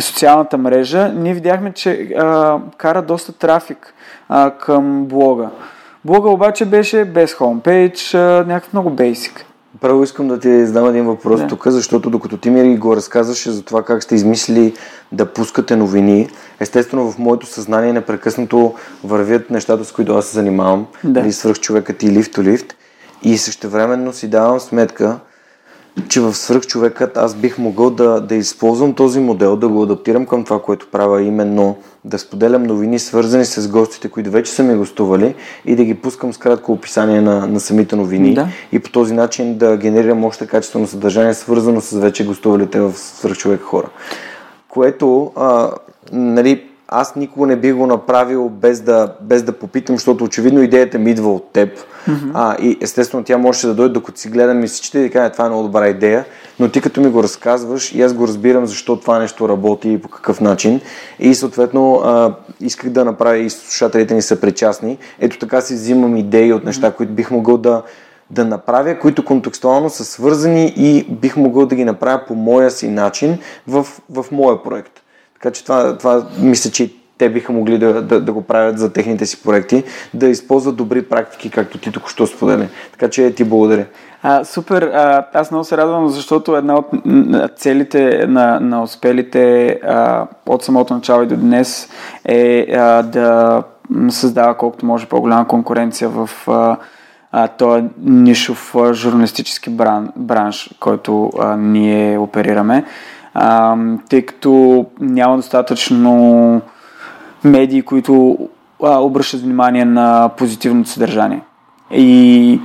социалната мрежа, ние видяхме, че а, кара доста трафик а, към блога. Блога обаче беше без хомпейдж, някакъв много бейсик. Първо искам да ти задам един въпрос да. тук, защото докато ти ми го разказваше за това как сте измислили да пускате новини, естествено в моето съзнание непрекъснато вървят нещата, с които аз се занимавам, да. или свърх човекът и лифт лифт, и същевременно си давам сметка, че в свръхчовекът аз бих могъл да, да използвам този модел, да го адаптирам към това, което правя именно да споделям новини, свързани с гостите, които вече са ми гостували и да ги пускам с кратко описание на, на самите новини Да. и по този начин да генерирам още качествено съдържание, свързано с вече гостувалите в свръхчовек хора. Което, а, нали, аз никога не би го направил без да, без да попитам, защото очевидно идеята ми идва от теб. Mm-hmm. А, и естествено тя може да дойде, докато си гледам мисичите и да кажа, това е много добра идея, но ти като ми го разказваш и аз го разбирам защо това нещо работи и по какъв начин. И съответно а, исках да направя и слушателите ни са причастни. Ето така си взимам идеи от неща, които бих могъл да, да направя, които контекстуално са свързани и бих могъл да ги направя по моя си начин в, в моя проект. Така че това, това мисля, че те биха могли да, да, да го правят за техните си проекти, да използват добри практики, както ти току-що сподели. Така че ти благодаря. А, супер, а, аз много се радвам, защото една от целите на, на успелите а, от самото начало и до днес е а, да създава колкото може по-голяма конкуренция в а, а, този нишов журналистически бран, бранш, който а, ние оперираме, а, тъй като няма достатъчно медии, които а, обръщат внимание на позитивното съдържание. И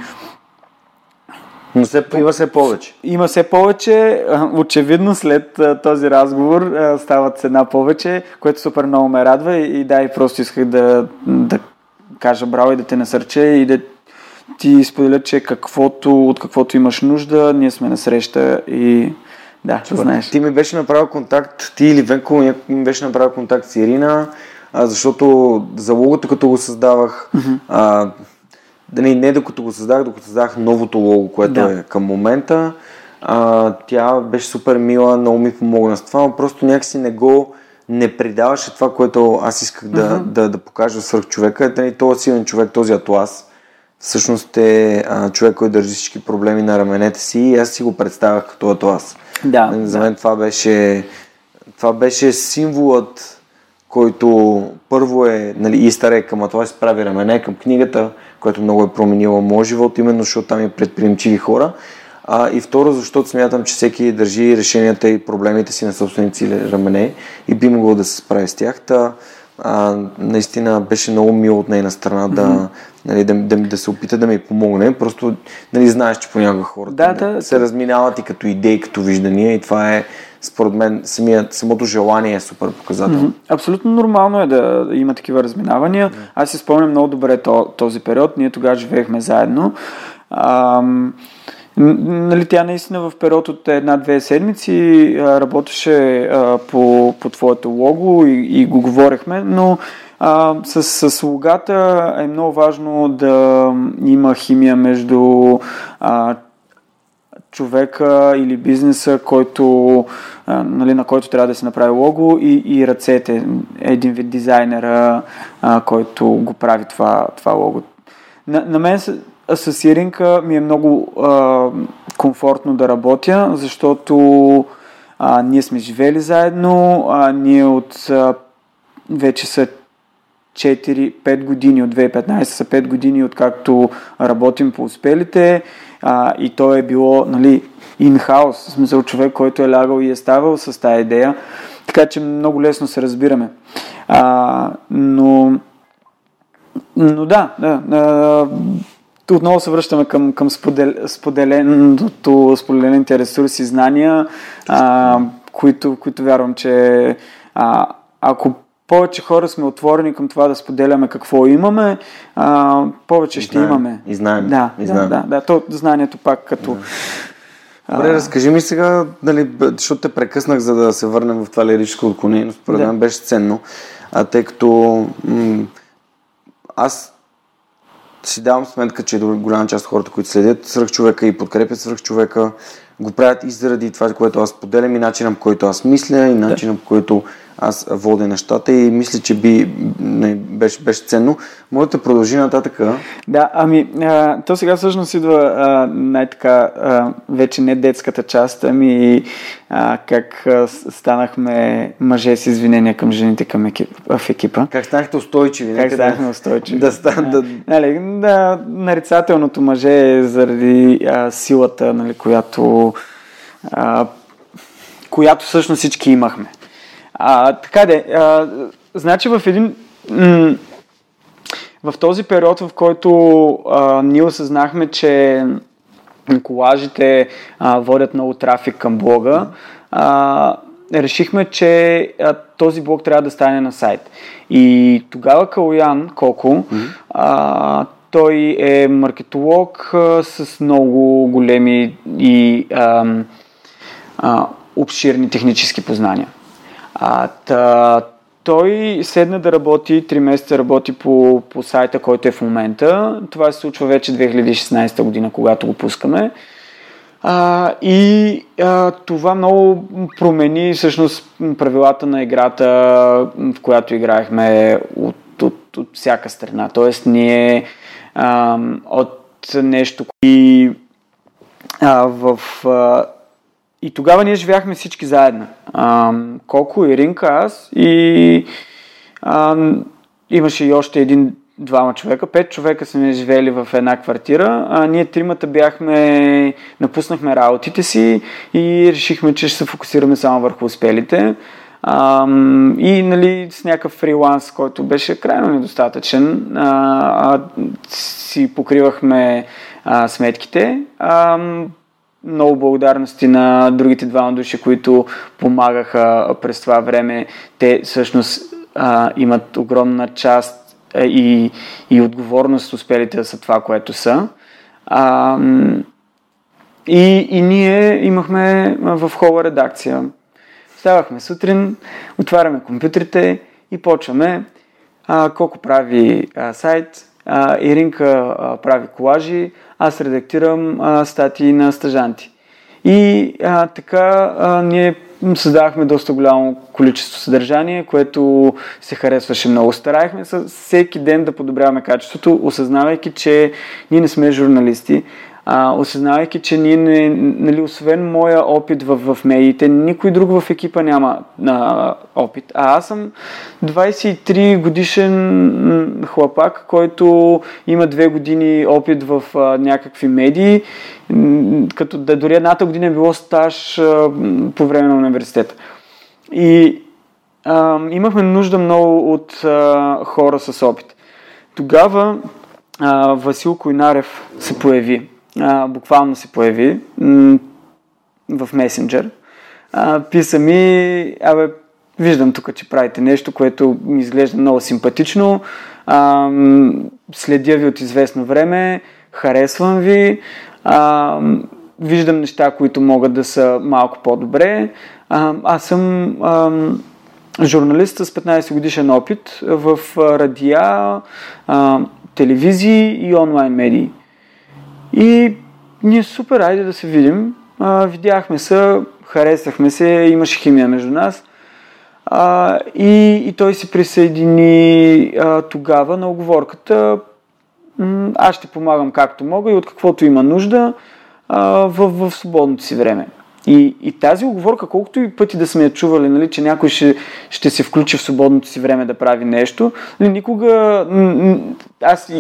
Но все, има все повече. има все повече. Очевидно след този разговор стават се една повече, което супер много ме радва и да, и просто исках да, да кажа браво и да те насърча и да ти споделя, че каквото, от каквото имаш нужда, ние сме на среща и да, знаеш. Ти ми беше направил контакт, ти или Венко ми беше направил контакт с Ирина, а, защото за логото, като го създавах, mm-hmm. а, да не, не докато го създах, докато създах новото лого, което Да. е към момента, а, тя беше супер мила, много ми помогна с това, но просто някакси не го не придаваше това, което аз исках да, mm-hmm. да, да покажа свърх човека. Нали, този силен човек, този атлас, всъщност е а, човек, който държи всички проблеми на раменете си и аз си го представях като атлас. Да, Нали, За да. мен това беше, това беше символът, който първо е нали, истър към това се прави рамене към книгата, която много е променила моят живот, именно защото там е предприемчиви хора. А, и второ, защото смятам, че всеки държи решенията и проблемите си на собствените си рамене и би могъл да се справи с тях. Та, а, наистина беше много мило от нейна страна да, нали, да, да, да се опита да ми помогне. Просто нали, знаеш, че понякога хората Да, не- да. се разминават и като идеи, като виждания и това е според мен самият, самото желание е супер показателно. Мгм. Абсолютно нормално е да има такива разминавания. Аз си спомням много добре то, този период. Ние тогава живеехме заедно. Ам, нали, тя наистина в период от една-две седмици работеше а, по, по твоето лого и, и го говорехме, но а, с, с логата е много важно да има химия между а, човека или бизнеса, който, а, нали, на който трябва да се направи лого и, и ръцете. Един вид дизайнера, а, който го прави това, това лого. На, на мен с, с Иринка ми е много а, комфортно да работя, защото а, ние сме живели заедно, а, ние от а, вече са 4-5 години, от 2015 са 5 години, откакто работим по успелите а, и то е било нали, in-house, смисъл човек, който е лягал и е ставал с тази идея, така че много лесно се разбираме. А, но, но да, да, а, отново се връщаме към, към сподел, споделеното, споделените ресурси знания, а, които, които вярвам, че а, ако повече хора сме отворени към това да споделяме какво имаме, а, повече ще знаем. имаме. И знаем. Да, И да, знаем. да, да. То знанието пак като... Добре, разкажи ми сега, нали, защото те прекъснах, за да се върнем в това лирическо отклонение, но според Да. мен беше ценно, а, тъй като м- аз си давам сметка, че голяма част от хората, които следят свръхчовека и подкрепят свръхчовека, го правят и заради това, което аз поделям и начина по който аз мисля и начина по който аз водя нещата и мисля, че би, не, беше, беше ценно. Може да продължи нататъка. Да, ами, а, то сега всъщност идва а, най-така, а, вече не детската част, ами а, как а, станахме мъже с извинения към жените към екип, в екипа. Как станахте устойчиви? Как Нека станахме устойчиви. Да, стан, да, Нали, да, нарицателното мъже е заради а, силата, нали, която а, която всъщност всички имахме. А, така де, а, значи в един... М- в този период, в който а, ние осъзнахме, че колажите а, водят много трафик към блога, а, решихме, че а, този блог трябва да стане на сайт. И тогава Калуян Коко, mm-hmm. а, той е маркетолог а, с много големи и а, а, обширни технически познания. А, та, той седна да работи, 3 месеца работи по, по сайта, който е в момента. Това се случва вече 2016 година, когато го пускаме. А, и а, това много промени всъщност правилата на играта, в която играехме от, от, от всяка страна. Тоест ние а, от нещо и в а, и тогава ние живяхме всички заедно. А, и Ринка, аз и а, имаше и още един двама човека, пет човека сме живели в една квартира, а ние тримата бяхме, напуснахме работите си и решихме, че ще се фокусираме само върху успелите. А, и нали, с някакъв фриланс, който беше крайно недостатъчен, а, а, си покривахме а, сметките. А, много благодарности на другите двама души, които помагаха през това време. Те всъщност а, имат огромна част а, и, и отговорност успелите да са това, което са. А, и, и ние имахме в хола редакция. Ставахме сутрин, отваряме компютрите и почваме. А, колко прави а, сайт, Иринка прави колажи, аз редактирам статии на стъжанти. И а, така а, ние създавахме доста голямо количество съдържание, което се харесваше много. Старахме се всеки ден да подобряваме качеството, осъзнавайки, че ние не сме журналисти, а, осъзнавайки, че ние не, нали, освен моя опит в, в медиите, никой друг в екипа няма а, опит. А аз съм 23 годишен хлапак, който има две години опит в а, някакви медии, като да дори едната година е било стаж а, по време на университета. И а, имахме нужда много от а, хора с опит. Тогава а, Васил Койнарев се появи а, буквално се появи м- в месенджер. А, писа ми, абе, виждам тук, че правите нещо, което ми изглежда много симпатично. А, следя ви от известно време, харесвам ви. А, виждам неща, които могат да са малко по-добре. А, аз съм а, журналист с 15 годишен опит в радиа, а, телевизии и онлайн медии. И ние супер, айде да се видим. А, видяхме се, харесахме се, имаше химия между нас. А, и, и той се присъедини а, тогава на оговорката. М- аз ще помагам както мога и от каквото има нужда а, в, в свободното си време. И, и тази оговорка, колкото и пъти да сме я чували, нали, че някой ще, ще се включи в свободното си време да прави нещо, нали, никога аз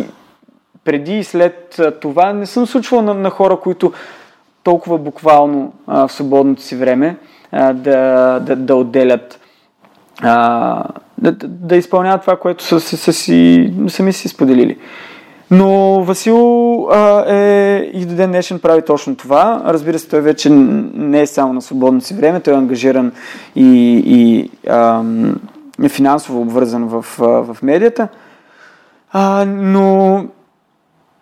преди и след това не съм случвал на, на хора, които толкова буквално а, в свободното си време а, да, да, да отделят, а, да, да изпълняват това, което са, са, са си, сами си споделили. Но Васил а, е и до ден днешен прави точно това. Разбира се, той вече не е само на свободно си време, той е ангажиран и, и а, финансово обвързан в, в медията. А, но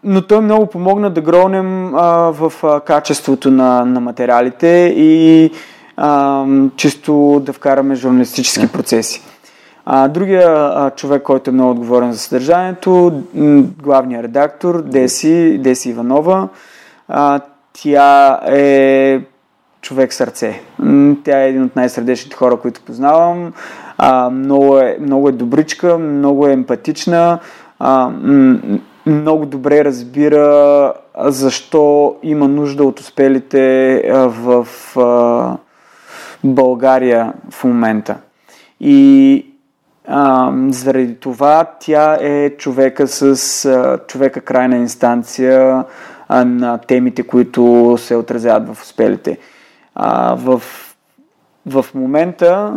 но той много помогна да гронем а, в а, качеството на, на материалите и а, чисто да вкараме журналистически процеси. А, другия а, човек, който е много отговорен за съдържанието, главният редактор Деси, Деси Иванова, а, тя е човек сърце. Тя е един от най-сърдечните хора, които познавам. А, много, е, много е добричка, много е емпатична. А, много добре разбира защо има нужда от успелите в България в момента. И заради това тя е човека с човека крайна инстанция на темите, които се отразяват в успелите. В, в момента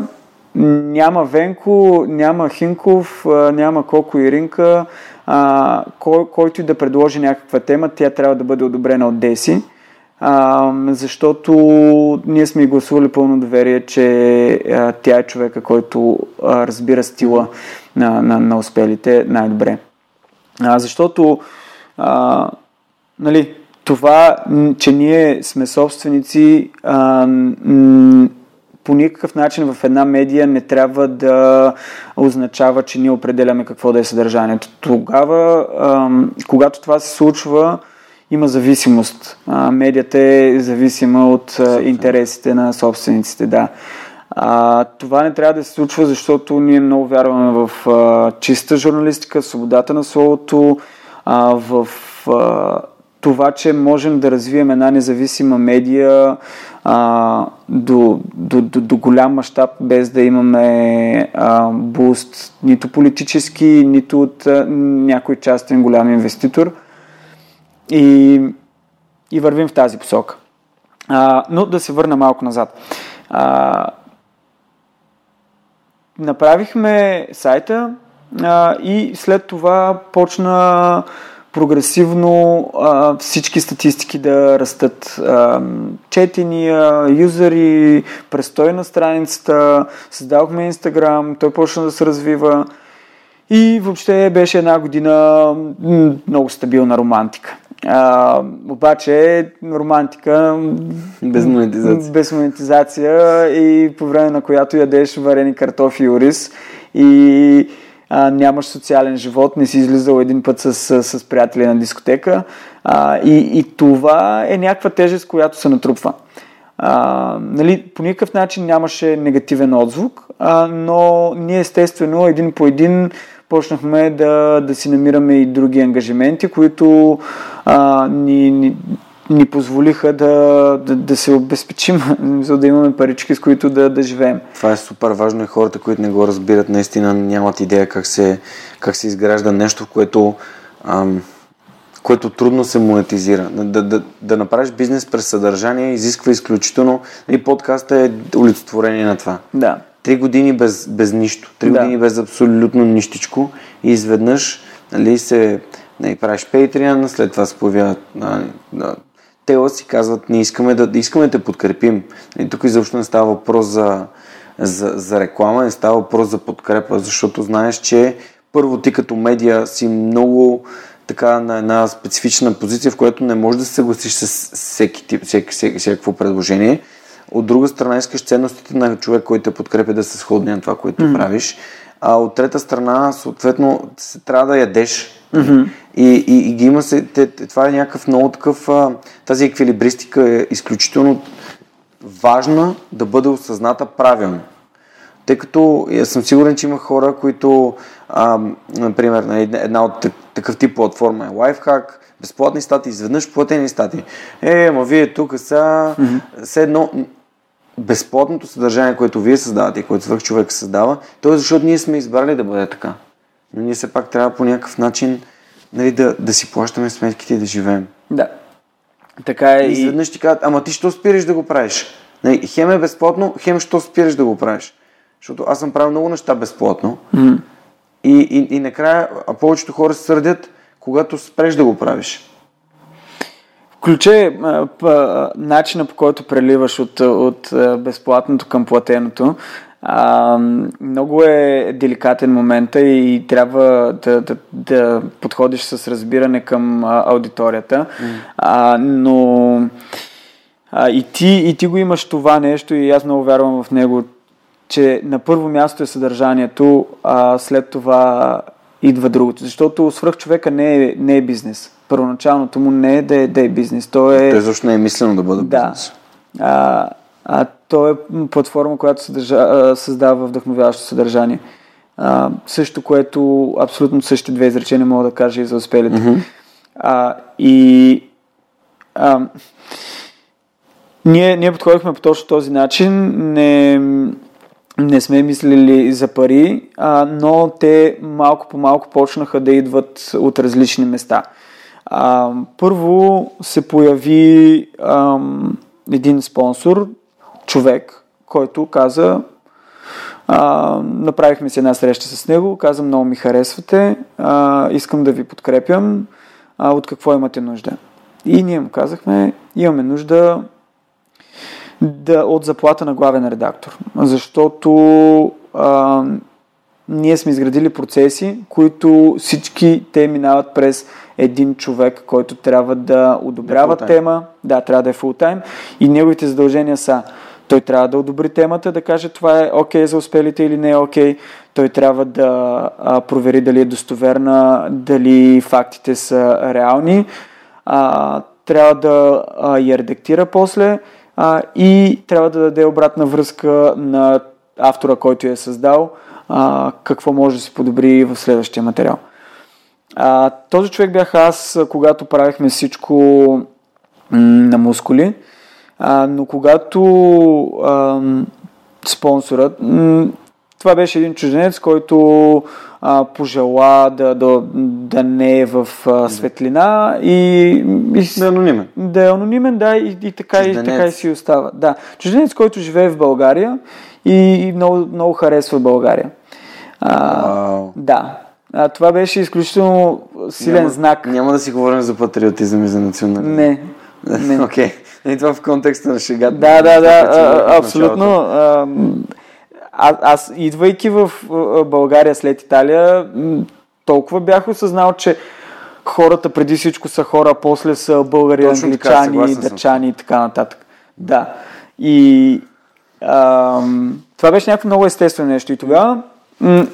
няма Венко, няма Хинков, няма Коко и Ринка, а, кой, който и да предложи някаква тема, тя трябва да бъде одобрена от Деси. А, защото ние сме гласували пълно доверие, че а, тя е човека, който а, разбира стила на, на, на успелите най-добре. А, защото а, нали, това, че ние сме собственици, а, м- по никакъв начин в една медия не трябва да означава, че ние определяме какво да е съдържанието. Тогава, когато това се случва, има зависимост. Медията е зависима от интересите на собствениците, да. А, това не трябва да се случва, защото ние много вярваме в а, чиста журналистика, в свободата на словото, а, в а, това, че можем да развием една независима медия а, до, до, до, до голям мащаб, без да имаме а, буст нито политически, нито от а, някой частен голям инвеститор. И, и вървим в тази посока. А, но да се върна малко назад. А, направихме сайта а, и след това почна прогресивно а, всички статистики да растат. А, четения, юзери, престой на страницата, създадохме Инстаграм, той почна да се развива и въобще беше една година много стабилна романтика. А, обаче романтика без монетизация. без монетизация и по време на която ядеш варени картофи и ориз и а, нямаш социален живот, не си излизал един път с, с, приятели на дискотека а, и, и това е някаква тежест, която се натрупва. А, нали, по никакъв начин нямаше негативен отзвук, а, но ние естествено един по един почнахме да, да си намираме и други ангажименти, които а, ни, ни, ни позволиха да, да, да се обезпечим, за да имаме парички, с които да, да живеем. Това е супер важно и хората, които не го разбират, наистина нямат идея как се, как се изгражда нещо, което, ам, което трудно се монетизира. Да, да, да направиш бизнес през съдържание изисква изключително... И подкаста е олицетворение на това. Да. Три години без, без нищо. Три Да. години без абсолютно нищичко и изведнъж нали, се нали, правиш Patreon, след това се появяват нали, те си казват, ние искаме да, искаме да те подкрепим. И тук изобщо не става въпрос за, за, за реклама, не става въпрос за подкрепа, защото знаеш, че първо ти като медия си много така на една специфична позиция, в която не можеш да се съгласиш с всеки тип, всеки, всеки, всякакво предложение. От друга страна искаш ценностите на човек, който те подкрепя да са сходни на това, което mm-hmm. правиш. А от трета страна, съответно, се трябва да ядеш. Mm-hmm. И, и, и ги има се, те, това е някакъв много такъв, тази еквилибристика е изключително важна да бъде осъзната правилно. Тъй като е, съм сигурен, че има хора, които, а, например, на една от так- такъв тип платформа е Lifehack, безплатни статии, изведнъж платени статии. Е, ама вие тук са, mm-hmm. все едно, безплатното съдържание, което вие създавате и което свърх човек създава, то е защото ние сме избрали да бъде така. Но ние все пак трябва по някакъв начин нали, да, да си плащаме сметките и да живеем. Да. Така е И изведнъж ти казват, ама ти що спираш да го правиш? Нали, хем е безплатно, хем що спираш да го правиш? Защото аз съм правил много неща безплатно. М. И, и, и накрая а повечето хора се сърдят, когато спреш да го правиш. Ключе начина по който преливаш от, от безплатното към платеното. А, много е деликатен момента и трябва да, да, да подходиш с разбиране към а, аудиторията. А, но а, и, ти, и ти го имаш това нещо и аз много вярвам в него, че на първо място е съдържанието, а след това идва другото. Защото свръх човека не е, не е бизнес. Първоначалното му не е да е, да е бизнес. То е... Той защо не е мислено да бъде Да. бизнес. А, а то е платформа, която съдържа, а, създава вдъхновяващо съдържание. А, също, което абсолютно същите две изречения мога да кажа и за успелите. Mm-hmm. А, и а, ние, ние подходихме по точно този начин. Не, не сме мислили за пари, а, но те малко по малко почнаха да идват от различни места. А, първо се появи ам, един спонсор, човек, който каза, а, направихме си една среща с него, каза много ми харесвате, а, искам да ви подкрепям, а, от какво имате нужда. И ние му казахме, имаме нужда да, от заплата на главен редактор, защото а, ние сме изградили процеси, които всички те минават през един човек, който трябва да одобрява Да, тема, да, трябва да е фултайм и неговите задължения са той трябва да одобри темата, да каже това е окей okay за успелите или не е окей. Okay. Той трябва да а, провери дали е достоверна, дали фактите са реални. А, трябва да а, я редактира после а, и трябва да даде обратна връзка на автора, който я е създал, а, какво може да се подобри в следващия материал. А, този човек бях аз, когато правихме всичко на мускули, а, но когато а, спонсорът, това беше един чужденец, който а, пожела да, да, да не е в а, светлина и, и Да е анонимен. да е анонимен, да, и, и, така, и така и си остава. Да, чужденец, който живее в България и, и много, много харесва България. А, Вау. да, а, това беше изключително силен няма, знак. Няма да си говорим за патриотизъм и за национализъм. Не, не. Окей. И това в контекста на шегата. Да, да, да, а, абсолютно. А, аз, идвайки в България след Италия, толкова бях осъзнал, че хората преди всичко са хора, после са българи, Точно така, англичани, съм. дъчани и така нататък. Да. И ам, това беше някакво много естествено нещо. И тогава м,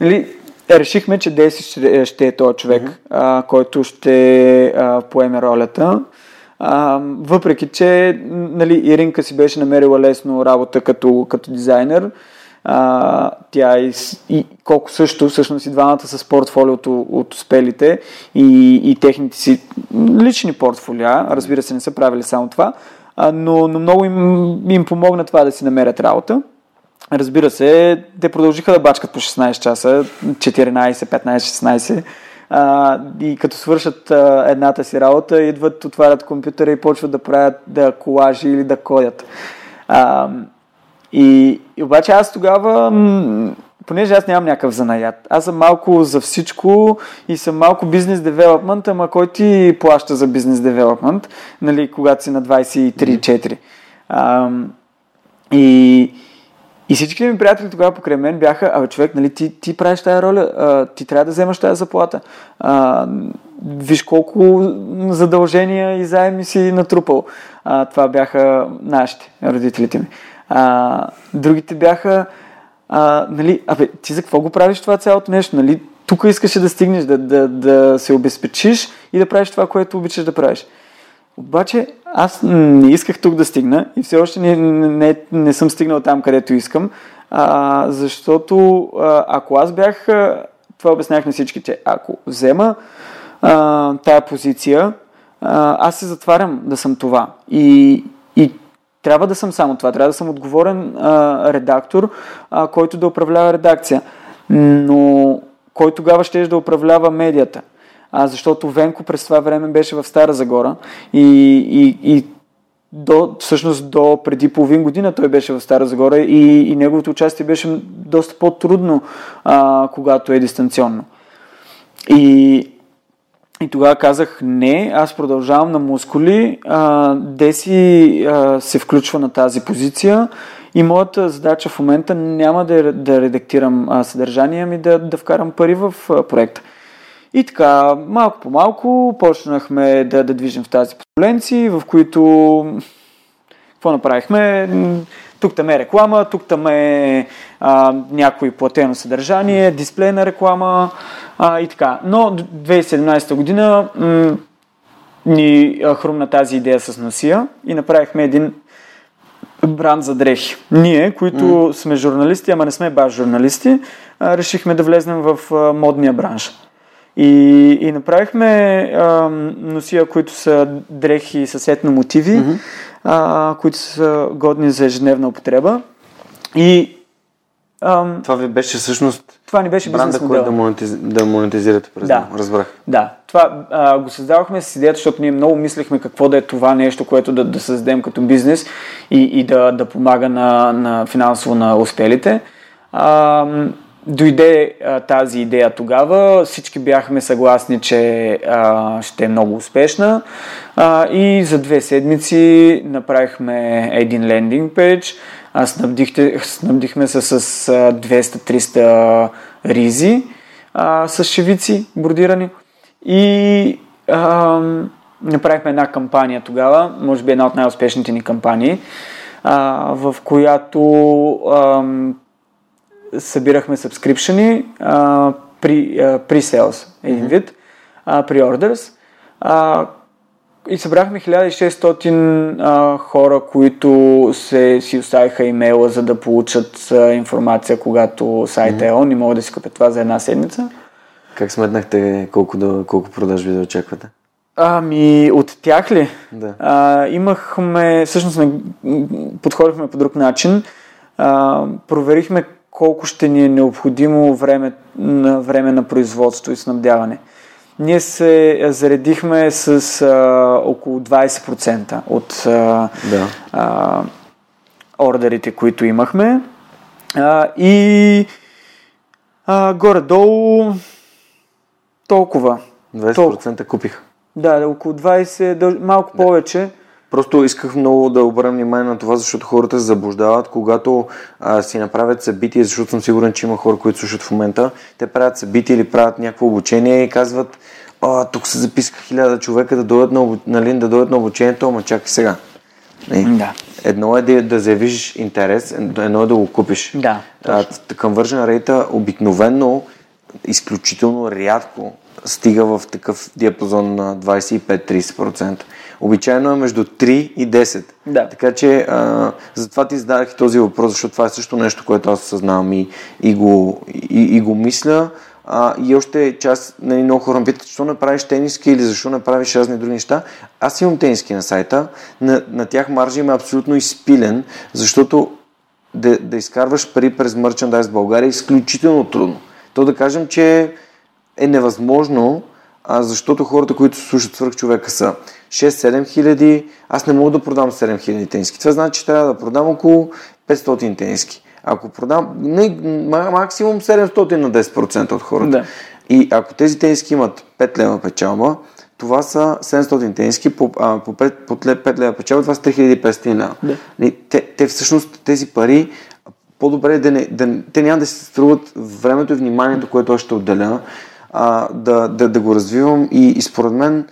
нали, решихме, че Деси ще, ще е този човек, а, който ще а, поеме ролята. Въпреки, че нали, Иринка си беше намерила лесно работа като, като дизайнер, а, тя и, и колко също, всъщност и двамата с портфолиото от успелите и, и техните си лични портфолиа, разбира се, не са правили само това, а, но, но много им, им помогна това да си намерят работа. Разбира се, те продължиха да бачкат по 16 часа, 14, 15, 16. А, и като свършат а, едната си работа, идват, отварят компютъра и почват да правят да колажи или да кодят. А, и, и обаче аз тогава, м, понеже аз нямам някакъв занаят, аз съм малко за всичко и съм малко бизнес девелопмент, ама кой ти плаща за бизнес девелопмент, нали, когато си на 23-4. А, и, и всички ми приятели тогава покрай мен бяха, абе човек, нали, ти, ти правиш тази роля, а, ти трябва да вземаш тази заплата. А, виж колко задължения и заеми си натрупал. А, това бяха нашите, родителите ми. А, другите бяха, а, нали, абе, ти за какво го правиш това цялото нещо? Нали, тук искаше да стигнеш, да, да, да се обезпечиш и да правиш това, което обичаш да правиш. Обаче аз не исках тук да стигна и все още не, не, не, съм стигнал там, където искам, а, защото а, ако аз бях, това обяснях на всички, че ако взема а, тая позиция, а, аз се затварям да съм това. И, и трябва да съм само това. Трябва да съм отговорен а, редактор, а, който да управлява редакция. Но кой тогава ще да управлява медията? А, защото Венко през това време беше в Стара Загора и, и, и до, всъщност до преди половин година той беше в Стара Загора и, и неговото участие беше доста по-трудно, а, когато е дистанционно. И, и тогава казах не, аз продължавам на мускули, а, Деси а, се включва на тази позиция и моята задача в момента няма да, да редактирам а, съдържание, ами да, да вкарам пари в а, проекта. И така, малко по малко почнахме да, да движим в тази посоленци, в които какво направихме? Тук там е реклама, тук там е а, някой платено съдържание, дисплей на реклама а, и така. Но д- 2017 година м- ни а, хрумна тази идея с Носия и направихме един бранд за дрехи. Ние, които mm. сме журналисти, ама не сме баш журналисти, а, решихме да влезнем в а, модния бранш. И, и направихме а, носия, които са дрехи с етно мотиви, mm-hmm. а, които са годни за ежедневна употреба. И ам, Това ви беше всъщност това ни беше бранда, който да, монетиз... да монетизирате през Да. него. Разбрах. Да, това а, го създавахме с идеята, защото ние много мислихме какво да е това нещо, което да, да създадем като бизнес и, и да, да помага на, на финансово на успелите. А, м, дойде а, тази идея тогава, всички бяхме съгласни, че а, ще е много успешна. А, и за две седмици направихме един лендинг пейдж, а, снабдихте, снабдихме се с а, 200-300 ризи, а, с шевици бордирани. И а, направихме една кампания тогава, може би една от най-успешните ни кампании, а, в която а, събирахме сабскрипшени а, при, а, при sales, един вид, а, при orders. А, и събрахме 1600 а, хора, които се, си оставиха имейла, за да получат а, информация, когато сайта е он и могат да си купят това за една седмица. Как сметнахте колко, да, колко продажби да очаквате? Ами, от тях ли? Да. А, имахме, всъщност подходихме по друг начин. А, проверихме колко ще ни е необходимо време на, време на производство и снабдяване. Ние се заредихме с а, около 20% от а, Да. а, ордерите, които имахме. А, и а, горе-долу толкова. 20% купих. Да, да, около 20, дъл- малко повече. Просто исках много да обърна внимание на това, защото хората се заблуждават, когато а, си направят събитие, защото съм сигурен, че има хора, които слушат в момента. Те правят събитие или правят някакво обучение и казват, а, тук се записаха хиляда човека да дойдат на, нали, да дойдат на обучението, ама чакай сега. Не. Да. Едно е да, да заявиш интерес, едно е да го купиш. Да, а, conversion rate обикновенно изключително рядко стига в такъв диапазон на 25-30%. Обичайно е между 3 и 10. Да. Така че а, затова ти зададах и този въпрос, защото това е също нещо, което аз осъзнавам и, и, го, и, и го мисля. А, и още част, нали, много хора ме питат, защо не правиш тениски или защо не правиш разни други неща. Аз имам тениски на сайта, на, на тях маржа им е абсолютно изпилен, защото да, да изкарваш пари през мерчендайз в България е изключително трудно. То да кажем, че е невъзможно, а, защото хората, които слушат свърх човека са 6-7 хиляди, аз не мога да продам 7 хиляди тениски. Това значи, че трябва да продам около 500 тениски. Ако продам не, ма- максимум 700 на 10% от хората. Да. И ако тези тениски имат 5 лева печалба, това са 700 тениски по, а, по 5, по 5 лева печалба, това са 3500 лева. Да. Нали, Те, те всъщност тези пари по-добре е да не, да, те няма да се струват времето и вниманието, което аз ще отделя, а, да, да, да го развивам и, и според мен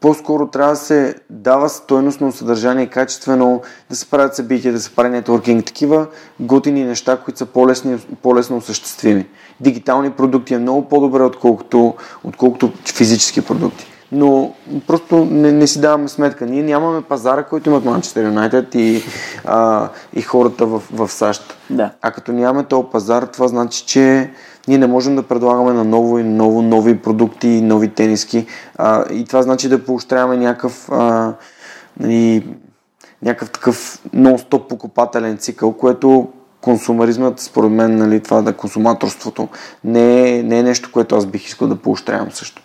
по-скоро трябва да се дава стойностно съдържание, качествено, да се правят събития, да се прави нетворкинг, такива готини неща, които са по-лесни, по-лесно осъществими. Дигитални продукти е много по-добре, отколкото, отколкото физически продукти. Но просто не, не си даваме сметка. Ние нямаме пазара, който имат Манчестър Юнайтед и, а, и хората в, в САЩ. Да. А като нямаме този пазар, това значи, че ние не можем да предлагаме на ново и ново нови продукти, нови тениски. А, и това значи да поощряваме някакъв, а, нали, някакъв такъв нон-стоп покупателен цикъл, което консумаризмът, според мен, нали, това да консуматорството, не е, не е нещо, което аз бих искал да поощрявам също.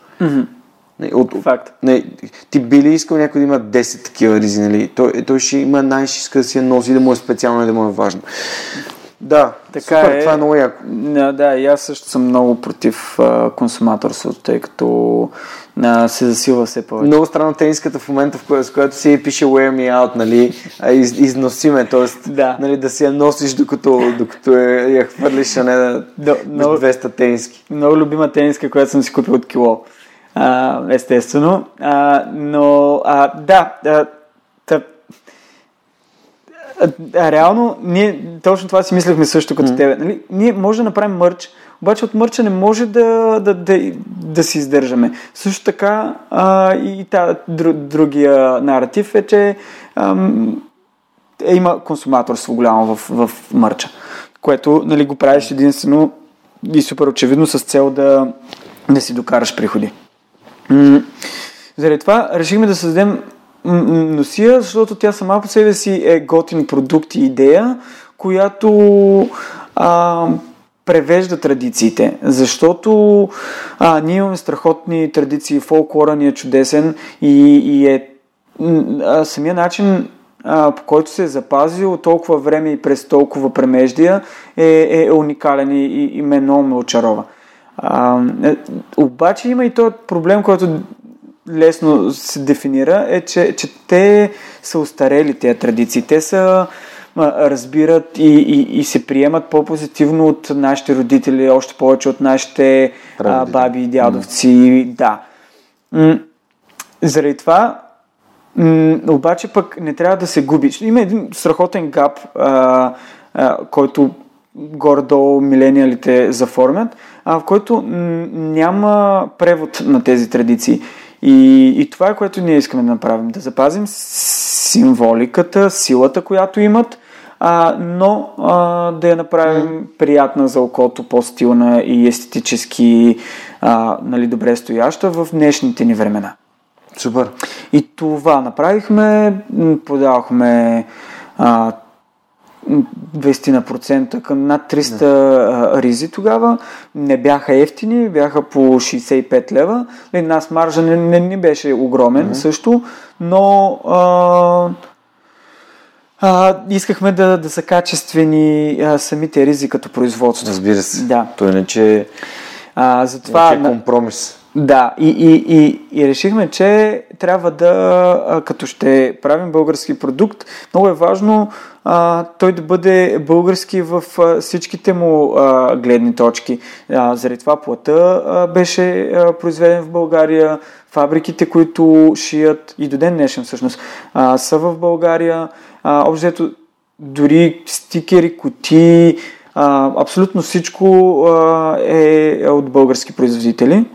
Не, от, Факт. Не, ти би ли искал някой да има 10 такива ризи, нали? Той, той ще има най ще иска да си я носи, да му е специално и да му е важно. Да, Така супер, е. това е много яко. Да, да, и аз също съм много против а, консуматорството, тъй като а, се засилва все повече. Много странно тениската в момента, в която, с която си пише Wear Me Out, нали, из, износиме, т.е. Да. нали, да си я носиш докато, докато я, я хвърлиш, а не да, Да, между но- 200 тениски. Много любима тениска, която съм си купил от кило. А, естествено. А, но, а, да, а, та, а, реално, ние точно това си мислехме също като тебе. Нали? Ние може да направим мърч, обаче от мърча не може да, да, да, да си издържаме. Също така а, и та, дру, другия наратив е, че ам, е, има консуматорство голямо в, в мърча, което нали, го правиш единствено и супер очевидно с цел да, да си докараш приходи. Заради това решихме да създадем носия, защото тя сама по себе си е готин продукт и идея, която а, превежда традициите, защото а, ние имаме страхотни традиции, фолклора ни е чудесен и, и е а, самия начин а, по който се е запазил толкова време и през толкова премеждия е, е уникален и, и ме много ме очарова. А, е, обаче има и този проблем, който лесно се дефинира, е, че, че те са устарели тези традиции. Те са разбират и, и, и се приемат по-позитивно от нашите родители, още повече от нашите а, баби и дядовци. Mm. Да. М- заради това, м- обаче пък не трябва да се губи. Има един страхотен гап, а, а, който горе-долу милениалите заформят, а, в който няма превод на тези традиции. И, и това е което ние искаме да направим. Да запазим символиката, силата, която имат, а, но а, да я направим mm. приятна за окото, по-стилна и естетически а, нали, добре стояща в днешните ни времена. Супер. И това направихме, подавахме а, 20% към над 300 да. ризи тогава. Не бяха ефтини, бяха по 65 лева. И нас маржа не, не, не беше огромен mm-hmm. също, но а, а, искахме да, да са качествени а, самите ризи като производство. Разбира се. Да. То иначе, а, затова, е компромис. Да, и, и, и, и решихме, че трябва да, като ще правим български продукт, много е важно а, той да бъде български в а, всичките му а, гледни точки. А, заради това плата а, беше а, произведен в България, фабриките, които шият и до ден днешен всъщност а, са в България. А, общо дори стикери, коти, абсолютно всичко а, е от български производители.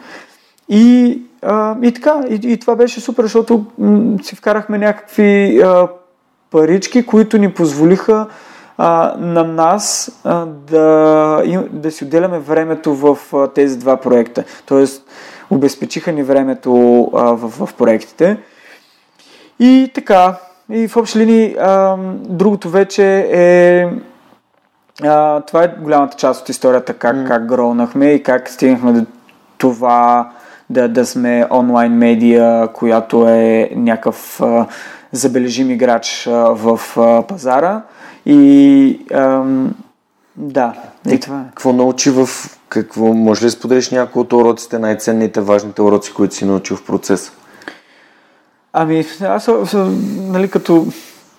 И, а, и така, и, и това беше супер, защото м- си вкарахме някакви а, парички, които ни позволиха а, на нас а, да, да си отделяме времето в а, тези два проекта. Тоест, обезпечиха ни времето а, в, в проектите. И така, и в общи линии, а, другото вече е а, това е голямата част от историята, как, mm. как гронахме и как стигнахме до това да, да сме онлайн медия, която е някакъв а, забележим играч а, в а, пазара. И а, да, и, и това е. Какво научи в... Какво, може ли да споделиш някои от уроците, най-ценните, важните уроци, които си научил в процеса? Ами, аз, нали, като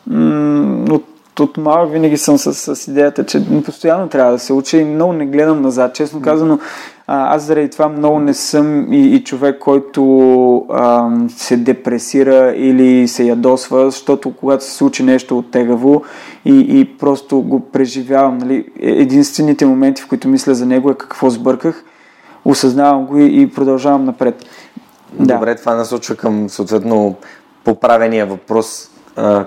м- от от малък винаги съм с, с идеята, че постоянно трябва да се уча и много не гледам назад. Честно казано, аз заради това много не съм и, и човек, който а, се депресира или се ядосва, защото когато се случи нещо оттегаво и, и просто го преживявам. Нали, е, единствените моменти, в които мисля за него е какво сбърках, осъзнавам го и, и продължавам напред. Добре, да. това насочва към съответно поправения въпрос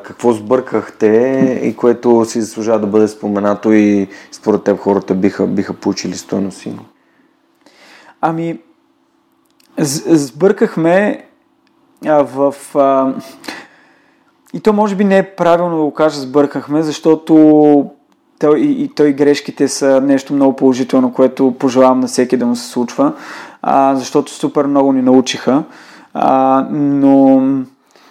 какво сбъркахте и което си заслужава да бъде споменато и според теб хората биха, биха получили стойност Ами, сбъркахме а, в... А, и то може би не е правилно да го кажа сбъркахме, защото той, и, и той грешките са нещо много положително, което пожелавам на всеки да му се случва, а, защото супер много ни научиха. А, но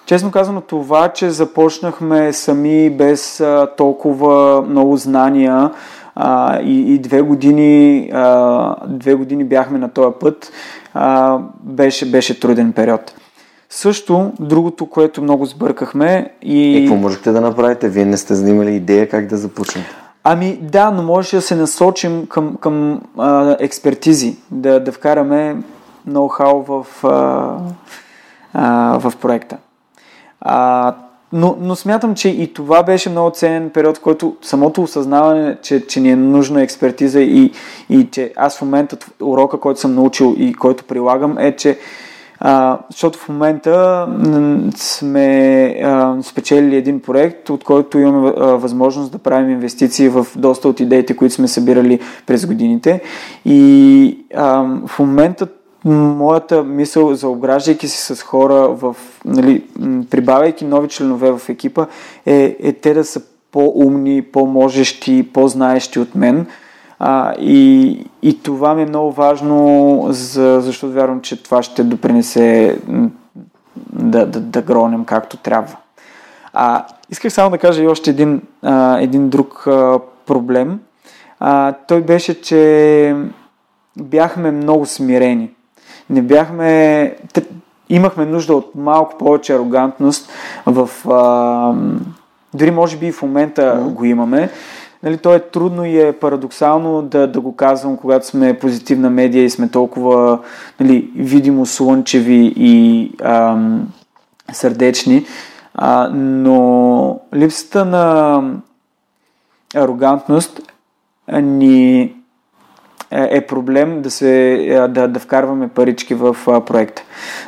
Честно казано, това, че започнахме сами без а, толкова много знания а, и, и две, години, а, две години бяхме на този път, а, беше, беше труден период. Също, другото, което много сбъркахме и... И какво можете да направите? Вие не сте занимали идея как да започнем? Ами да, но може да се насочим към, към а, експертизи, да, да вкараме ноу-хау в, а, а, в проекта. А, но, но смятам, че и това беше много ценен период, в който самото осъзнаване, че, че ни е нужна експертиза и, и че аз в момента урока, който съм научил и който прилагам е, че а, защото в момента сме а, спечелили един проект, от който имаме а, възможност да правим инвестиции в доста от идеите, които сме събирали през годините. И а, в момента моята мисъл за обграждайки се с хора, в, нали, прибавяйки нови членове в екипа, е, е те да са по-умни, по-можещи, по-знаещи от мен, А, и, и това ми е много важно, за, защото вярвам, че това ще допринесе да, да, да гронем както трябва. А, исках само да кажа и още един, а, един друг а, проблем. А, той беше, че бяхме много смирени. Не бяхме... Имахме нужда от малко повече арогантност в... А, дори може би и в момента mm. го имаме. Нали, то е трудно и е парадоксално да, да го казвам, когато сме позитивна медия и сме толкова нали, видимо слънчеви и ам, сърдечни. А, но липсата на арогантност ни е, е проблем да, се, е, да, да вкарваме парички в проекта.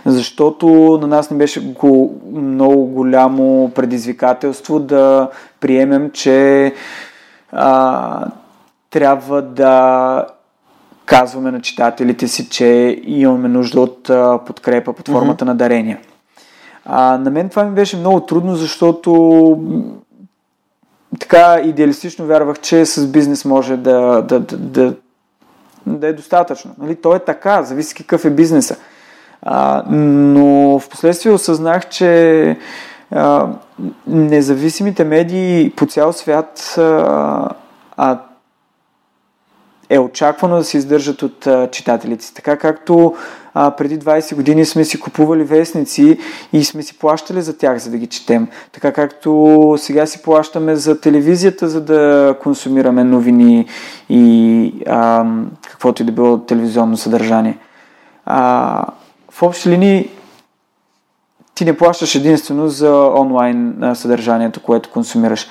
Защото на нас не беше го, много голямо предизвикателство да приемем, че а, трябва да казваме на читателите си, че имаме нужда от а, подкрепа под формата mm-hmm. на дарения. А, на мен това ми беше много трудно, защото така идеалистично вярвах, че с бизнес може да, да, да, да, да е достатъчно. Нали? То е така, зависи какъв е бизнеса. А, но в последствие осъзнах, че а, независимите медии по цял свят а, а, е очаквано да се издържат от а, читателите. Така както а, преди 20 години сме си купували вестници и сме си плащали за тях, за да ги четем. Така както сега си плащаме за телевизията, за да консумираме новини и а, каквото и да било телевизионно съдържание. А, в общи линии ти не плащаш единствено за онлайн съдържанието, което консумираш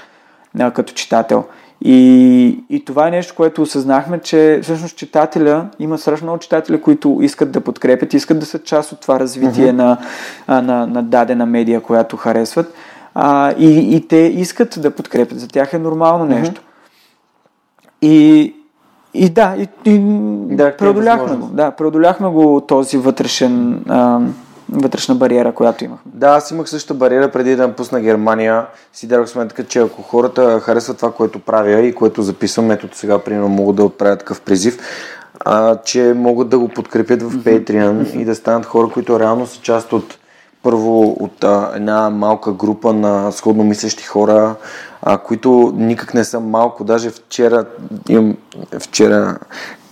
а, като читател. И, и това е нещо, което осъзнахме, че всъщност читателя, има страшно много читатели, които искат да подкрепят, искат да са част от това развитие uh-huh. на, на, на дадена медия, която харесват. А, и, и те искат да подкрепят. За тях е нормално uh-huh. нещо. И, и да, и, и да, е преодоляхме го. Да, преодоляхме го този вътрешен. А, вътрешна бариера, която имахме. Да, аз имах същата бариера преди да напусна Германия. Си дадох сметка, че ако хората харесват това, което правя и което записвам, ето сега, примерно, могат да отправят такъв призив, а, че могат да го подкрепят в Patreon и да станат хора, които реално са част от първо от а, една малка група на сходно мислещи хора, а, които никак не са малко. Даже вчера, имам, вчера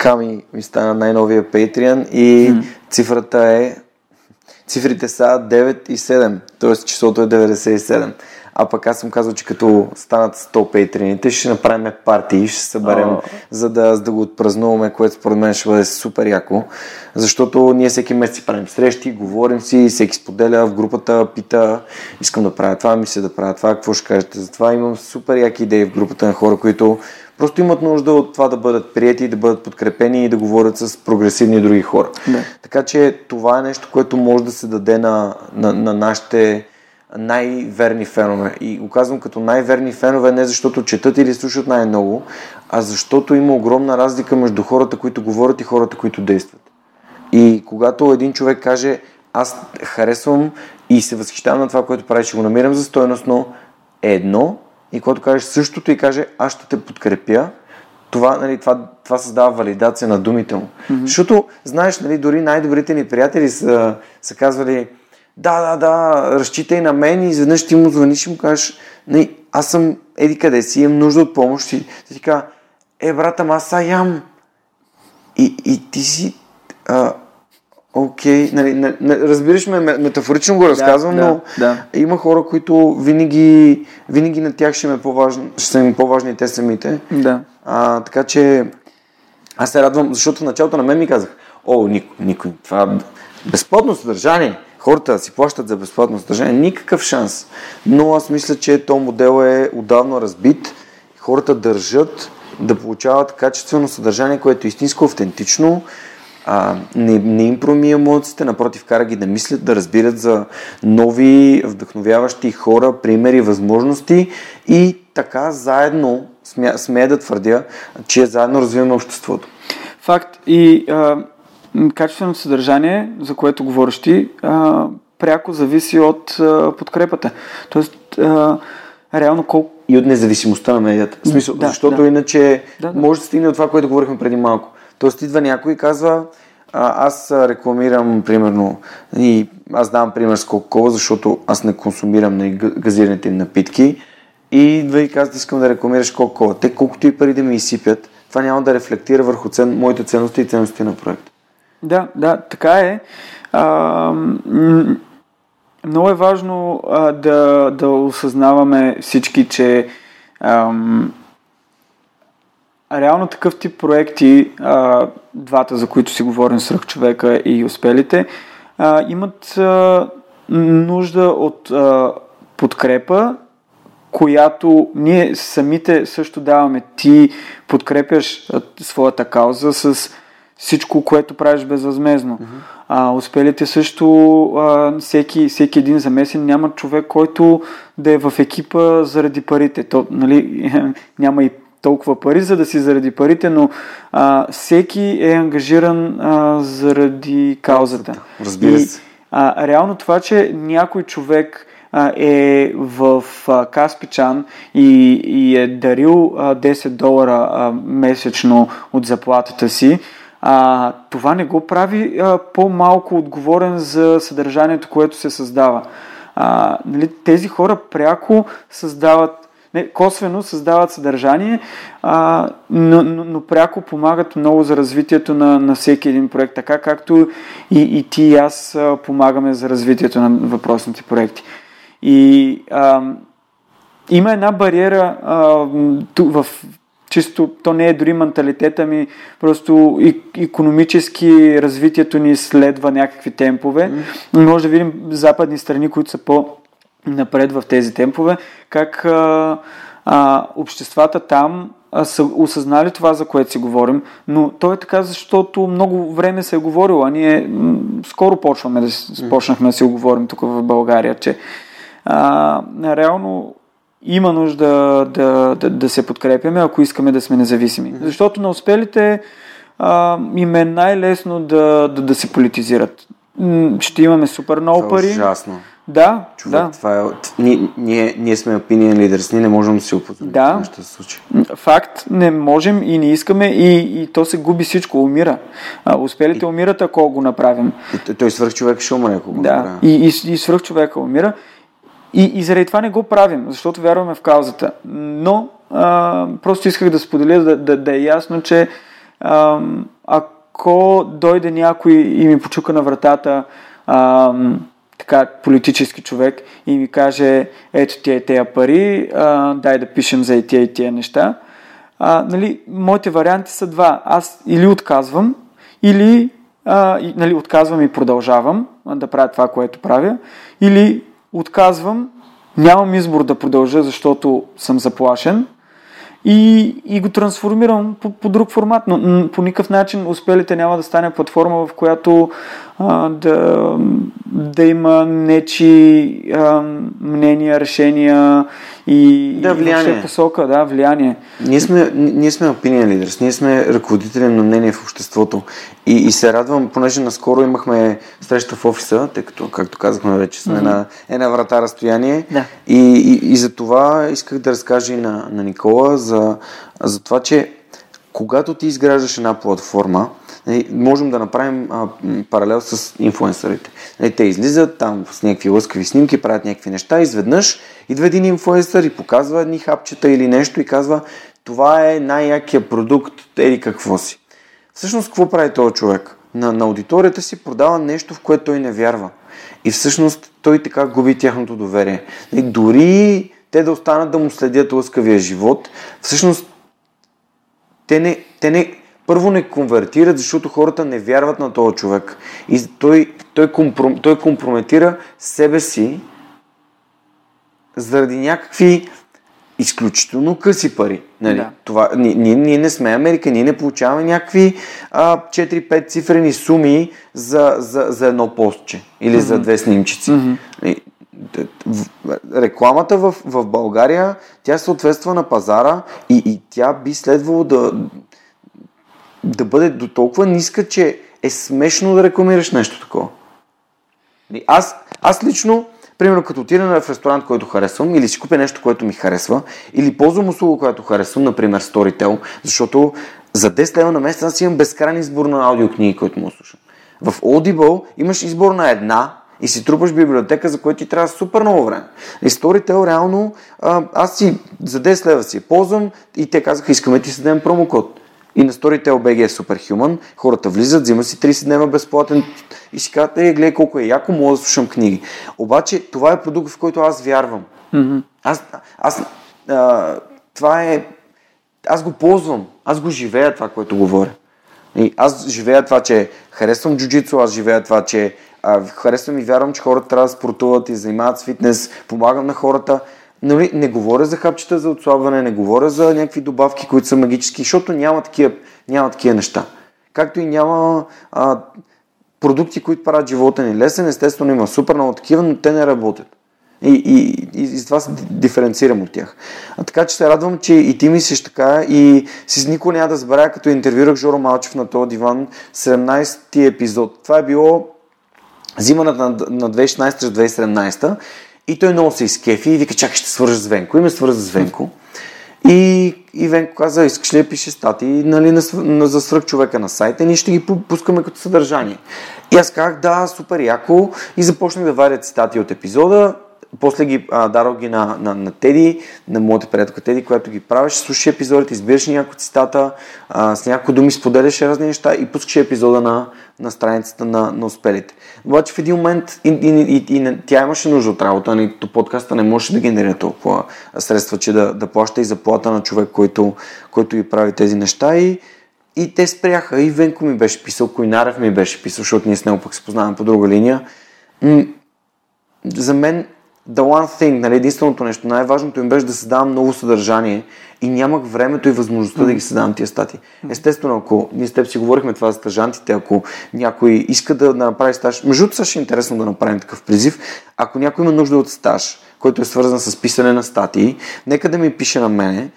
Ками ми стана най-новия Patreon и mm. цифрата е цифрите са 9 и 7, т.е. числото е 97. А пък аз съм казал, че като станат 100 пейтрините, ще направим партии, ще се съберем, oh. за, да, за да го отпразнуваме, което според мен ще бъде супер яко. Защото ние всеки месец си правим срещи, говорим си, всеки споделя в групата, пита, искам да правя това, мисля да правя това, какво ще кажете за това. Имам супер яки идеи в групата на хора, които Просто имат нужда от това да бъдат прияти, да бъдат подкрепени и да говорят с прогресивни други хора. Да. Така че това е нещо, което може да се даде на, на, на нашите най-верни фенове. И го казвам като най-верни фенове не защото четат или слушат най-много, а защото има огромна разлика между хората, които говорят и хората, които действат. И когато един човек каже аз харесвам и се възхищавам на това, което правиш, ще го намирам за стойностно, е едно, и когато кажеш същото и каже аз ще те подкрепя, това, нали, това, това създава валидация на думите му. Mm-hmm. Защото, знаеш, нали, дори най-добрите ни приятели са, са казвали да, да, да, разчитай на мен и изведнъж ти му звъниш и му кажеш нали, аз съм еди къде си, имам нужда от помощ и ти казва, е брата, аз са ям. И, и ти си а, Окей, okay. нали, разбираш ме, метафорично го разказвам, да, но да. има хора, които винаги, винаги на тях ще, ме по-важни, ще са им по-важни те самите. Да. А, така че аз се радвам, защото в началото на мен ми казах, о, никой, никой, това безплатно съдържание, хората си плащат за безплатно съдържание, никакъв шанс. Но аз мисля, че то модел е отдавна разбит, хората държат да получават качествено съдържание, което е истинско, автентично, а, не, не им проми емоциите, напротив, кара ги да мислят, да разбират за нови, вдъхновяващи хора, примери, възможности и така заедно, смея, смея да твърдя, че заедно развиваме обществото. Факт. И а, качественото съдържание, за което говориш ти, а, пряко зависи от а, подкрепата. Тоест, а, реално колко и от независимостта на медията. В смисъл, Да, защото да. иначе Да, да. може да стигне от това, което говорихме преди малко. Тоест идва някой и казва, аз рекламирам, примерно, и аз давам пример с Coca-Cola, защото аз не консумирам нали, г- газираните им напитки и идва и казва, искам да рекламираш Coca-Cola. Те колкото и пари да ми изсипят, това няма да рефлектира върху цен, моите ценности и ценности на проекта. Да, да, така е. А, много е важно а, да, да осъзнаваме всички, че ам, реално такъв тип проекти, а, двата, за които си говорим, свръх човека и успелите, а, имат а, нужда от а, подкрепа, която ние самите също даваме. Ти подкрепяш а, своята кауза с всичко, което правиш безвъзмезно. Mm-hmm. А, успелите също, а, всеки, всеки един замесен, няма човек, който да е в екипа заради парите. То, нали, няма и толкова пари, за да си заради парите, но а, всеки е ангажиран а, заради каузата. Разбира И, се. а, реално това, че някой човек а, е в а, Каспичан и, и е дарил а, 10 долара а, месечно от заплатата си, а, това не го прави а, по-малко отговорен за съдържанието, което се създава. А, нали, тези хора пряко създават не, косвено създават съдържание, а, но, но, но пряко помагат много за развитието на, на всеки един проект, така както и, и ти и аз помагаме за развитието на въпросните проекти. И а, има една бариера а, ту, в чисто, то не е дори менталитета ми, просто и, економически развитието ни следва някакви темпове. Mm. Може да видим западни страни, които са по напред в тези темпове, как а, а, обществата там са осъзнали това, за което си говорим, но то е така, защото много време се е говорило, а ние м- скоро почваме да, почнахме да си го говорим тук в България, че а, реално има нужда да, да, да се подкрепяме, ако искаме да сме независими. Защото на успелите а, им е най-лесно да, да, да се политизират. Ще имаме супер много е пари. ужасно. Да, Човек, да. това е... Ние, ние, ние сме opinion leaders, ние не можем да си опозволим Да. да се случи. Факт, не можем и не искаме и, и то се губи всичко, умира. А, успелите умират, ако го направим. И той- свърх човек ще умре, ако го Да, направи. и, и, и свръх човека умира. И, и заради това не го правим, защото вярваме в каузата. Но а, просто исках да споделя, да, да, да е ясно, че а, ако дойде някой и ми почука на вратата, а, така политически човек и ми каже, ето тия и тия пари, а, дай да пишем за и тия и тия неща, а, нали, моите варианти са два. Аз или отказвам, или а, нали, отказвам и продължавам да правя това, което правя, или отказвам, нямам избор да продължа, защото съм заплашен и, и го трансформирам по, по друг формат, но по никакъв начин успелите няма да стане платформа, в която а, да, да има нечи а, мнения, решения и, Да, и влияние. въобще посока, да, влияние. Ние сме, ние сме opinion leaders, ние сме ръководители на мнение в обществото. И, и се радвам, понеже наскоро имахме среща в офиса, тъй като, както казахме, вече сме mm-hmm. на една врата разстояние. Да. И, и, и за това исках да разкажа и на, на Никола за, за това, че когато ти изграждаш една платформа, нали, можем да направим паралел с инфуенсърите. Нали, те излизат там с някакви лъскави снимки, правят някакви неща, изведнъж идва един инфуенсър и показва едни хапчета или нещо и казва това е най-якия продукт, ели какво си. Всъщност, какво прави този човек? На, на аудиторията си продава нещо, в което той не вярва. И всъщност той така губи тяхното доверие. И дори те да останат да му следят лъскавия живот, всъщност те не, те не, първо не конвертират, защото хората не вярват на този човек. И той, той, компром, той компрометира себе си заради някакви изключително къси пари. Нали? Да. Това, ние, ние, ние не сме Америка, ние не получаваме някакви а, 4-5 цифрени суми за, за, за едно постче или mm-hmm. за две снимчици. Mm-hmm. Рекламата в, в България, тя съответства на пазара и, и тя би следвало да, да бъде до толкова ниска, че е смешно да рекламираш нещо такова. Аз, аз лично Примерно, като отида в ресторант, който харесвам, или си купя нещо, което ми харесва, или ползвам услуга, която харесвам, например Storytel, защото за 10 лева на месец аз имам безкрайен избор на аудиокниги, които му слушам. В Audible имаш избор на една и си трупаш библиотека, за което ти трябва супер много време. И Storytel реално, а, аз си за 10 лева си ползвам и те казаха, искаме ти си дадем промокод. И на Storytel BG е Superhuman, хората влизат, взимат си 30 дневна безплатен и си казват, е, гледай колко е яко, мога да слушам книги. Обаче това е продукт, в който аз вярвам. Mm-hmm. Аз, аз а, това е, аз го ползвам, аз го живея това, което говоря. И аз живея това, че харесвам джуджицу, аз живея това, че а, харесвам и вярвам, че хората трябва да спортуват и занимават с фитнес, помагам на хората. Нали, не говоря за хапчета за отслабване, не говоря за някакви добавки, които са магически, защото няма такива, няма такива неща. Както и няма а, продукти, които правят живота ни лесен. Естествено има супер много такива, но те не работят. И, и, и, и това се диференцирам от тях. А така че се радвам, че и ти мислиш така и си никога няма да забравя, като интервюрах Жоро Малчев на този диван, 17-ти епизод. Това е било зимата на, на 2016-2017 и той много се изкефи и вика, чакай, ще свържа с Венко. И ме свърза с Венко. И, и Венко каза, искаш ли да пише статии нали, на, на, за свръх човека на сайта ние ще ги пускаме като съдържание. И аз казах, да, супер яко и започнах да варя цитати от епизода после ги а, ги на, на, на Теди, на моята приятелка Теди, която ги правеше, слушаше епизодите, избираш някои цитата, а, с някои думи споделяше разни неща и пускаше епизода на, на страницата на, на успелите. Обаче в един момент и, и, и, и, тя имаше нужда от работа, нито нали, подкаста не можеше да генерира толкова средства, че да, да плаща и заплата на човек, който, който ги прави тези неща и и те спряха. И Венко ми беше писал, Койнарев ми беше писал, защото ние с него пък се познаваме по друга линия. За мен the one thing, нали, единственото нещо, най-важното им беше да създавам много съдържание и нямах времето и възможността mm. да ги създавам тия стати. Естествено, ако ние с теб си говорихме това за стажантите, ако някой иска да, да направи стаж, между другото също е интересно да направим такъв призив, ако някой има нужда от стаж, който е свързан с писане на статии, нека да ми пише на мене,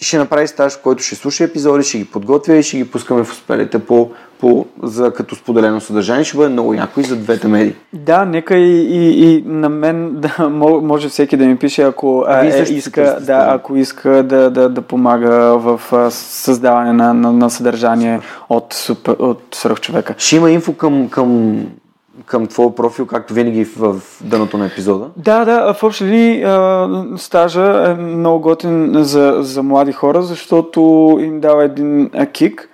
и ще направи стаж, в който ще слуша епизоди, ще ги подготвя и ще ги пускаме в успелите по, по, за, като споделено съдържание. Ще бъде много яко и за двете медии. Да, нека и, и, и на мен да може всеки да ми пише, ако а, е, иска, да, ако иска да, да, да помага в създаване на, на, на съдържание от, от свръхчовека. Ще има инфо към, към към твоя профил, както винаги в, в дъното на епизода? Да, да, в общи линии стажа е много готин за, за млади хора, защото им дава един кик,